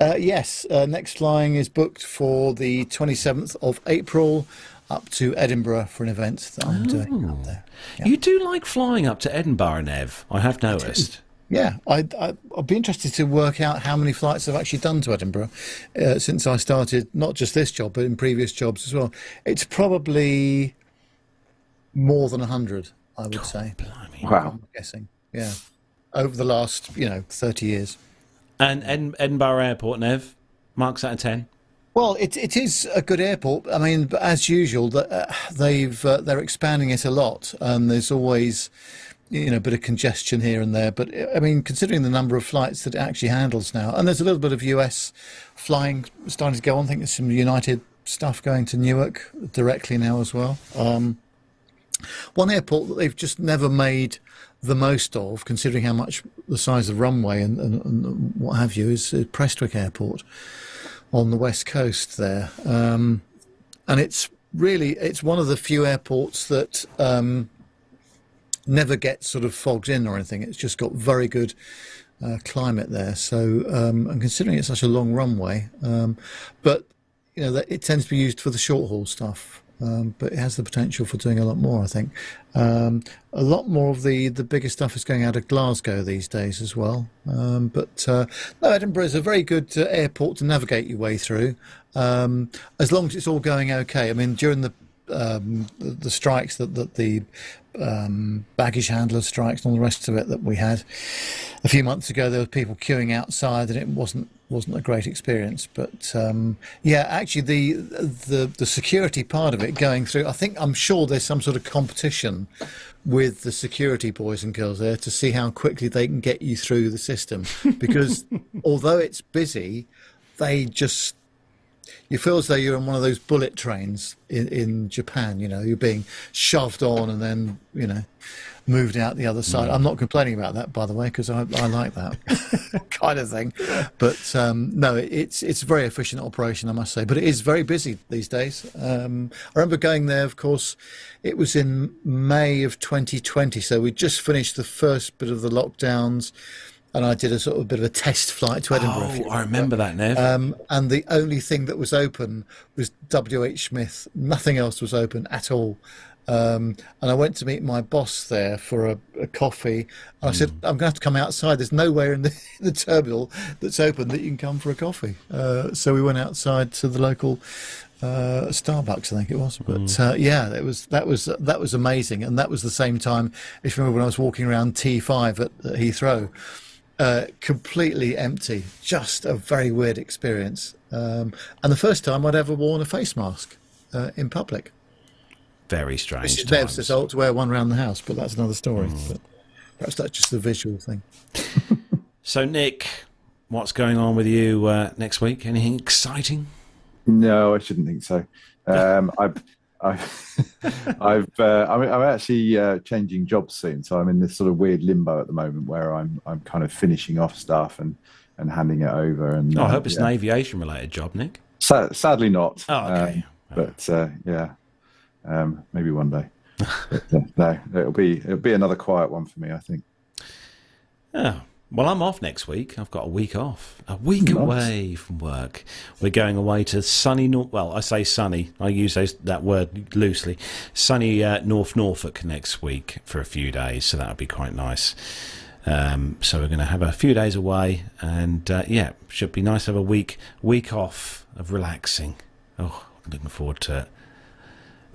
Uh, yes, next flying is booked for the 27th of April up to Edinburgh for an event that I'm oh. doing up there. Yeah. You do like flying up to Edinburgh, Nev. I have noticed. Yeah, I, I, would be interested to work out how many flights I've actually done to Edinburgh uh, since I started, not just this job, but in previous jobs as well. It's probably more than 100, I would oh, say. Blimey. Wow. I'm guessing, yeah. Over the last, you know, 30 years. And Ed- Edinburgh Airport, Nev, marks out of 10. Well, it it is a good airport. I mean, as usual, uh, they've uh, they're expanding it a lot, and there's always you know a bit of congestion here and there. But I mean, considering the number of flights that it actually handles now, and there's a little bit of US flying starting to go on. I think there's some United stuff going to Newark directly now as well. Um, one airport that they've just never made the most of, considering how much the size of runway and, and, and what have you, is uh, Prestwick Airport on the west coast there, um, and it's really it's one of the few airports that um, never gets sort of fogged in or anything. It's just got very good uh, climate there. So, um, and considering it's such a long runway, um, but you know it tends to be used for the short haul stuff. Um, but it has the potential for doing a lot more. I think um, a lot more of the the bigger stuff is going out of Glasgow these days as well. Um, but uh, no, Edinburgh is a very good uh, airport to navigate your way through, um, as long as it's all going okay. I mean, during the um, the, the strikes that, that the um, baggage handler strikes and all the rest of it that we had a few months ago, there were people queuing outside, and it wasn't wasn't a great experience. But um, yeah, actually, the the the security part of it going through, I think I'm sure there's some sort of competition with the security boys and girls there to see how quickly they can get you through the system because although it's busy, they just you feel as though you're on one of those bullet trains in, in Japan. You know, you're being shoved on and then you know moved out the other side. I'm not complaining about that, by the way, because I, I like that kind of thing. But um, no, it's it's a very efficient operation, I must say. But it is very busy these days. Um, I remember going there, of course, it was in May of 2020, so we just finished the first bit of the lockdowns and I did a sort of bit of a test flight to Edinburgh. Oh, I remember that, Nev. um, and the only thing that was open was W.H. Smith. Nothing else was open at all. Um, and I went to meet my boss there for a, a coffee. I said, I'm going to have to come outside. There's nowhere in the, the terminal that's open that you can come for a coffee. Uh, so we went outside to the local uh, Starbucks, I think it was. But uh, yeah, it was that was that was amazing, and that was the same time. If you remember when I was walking around T5 at, at Heathrow, uh, completely empty, just a very weird experience, um, and the first time I'd ever worn a face mask uh, in public. Very strange. It's Dev's times. default to wear one around the house, but that's another story. But perhaps that's just a visual thing. So, Nik, what's going on with you uh, next week? Anything exciting? No, I shouldn't think so. Um, I've, I've, I've, uh, I'm, I'm actually uh, changing jobs soon, so I'm in this sort of weird limbo at the moment where I'm, I'm kind of finishing off stuff and, and handing it over. And Oh, I uh, hope it's yeah. an aviation related job, Nik. Sa- sadly not. Oh, okay. Um, but uh, yeah, um, maybe one day. but, uh, no, it'll be it'll be another quiet one for me, I think. Oh, well, I'm off next week. I've got a week off, a week Nice. away from work. We're going away to sunny North. Well, I say sunny. I use those, that word loosely. Sunny uh, North Norfolk next week for a few days, so that would be quite nice. Um, so we're going to have a few days away, and uh, yeah, should be nice to have a week week off of relaxing. Oh, I'm looking forward to it.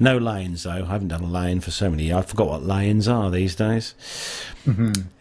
No lanes though. I haven't done a lane for so many years. I forgot what lanes are these days.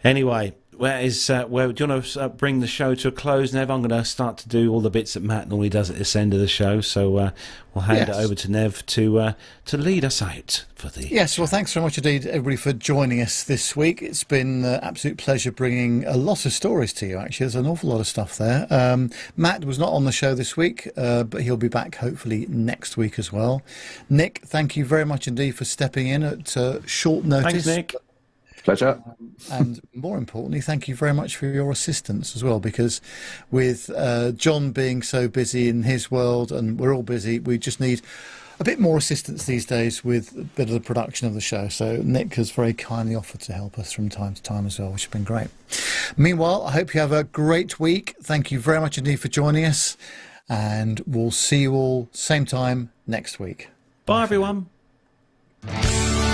Anyway, where is uh, where do you want to uh, bring the show to a close, Nev? I'm going to start to do all the bits that Matt normally does at this end of the show, so uh, we'll hand Yes. it over to Nev to uh, to lead us out for the. Yes, well, thanks very much indeed, everybody, for joining us this week. It's been an absolute pleasure bringing a lot of stories to you, actually. There's an awful lot of stuff there. Um, Matt was not on the show this week, uh, but he'll be back hopefully next week as well. Nik, thank you very much indeed for stepping in at uh, short notice. Thanks, Nik. Pleasure. and more importantly, thank you very much for your assistance as well. Because with uh, John being so busy in his world, and we're all busy, we just need a bit more assistance these days with a bit of the production of the show. So Nik has very kindly offered to help us from time to time as well, which has been great. Meanwhile, I hope you have a great week. Thank you very much indeed for joining us, and we'll see you all same time next week. Bye, everyone. One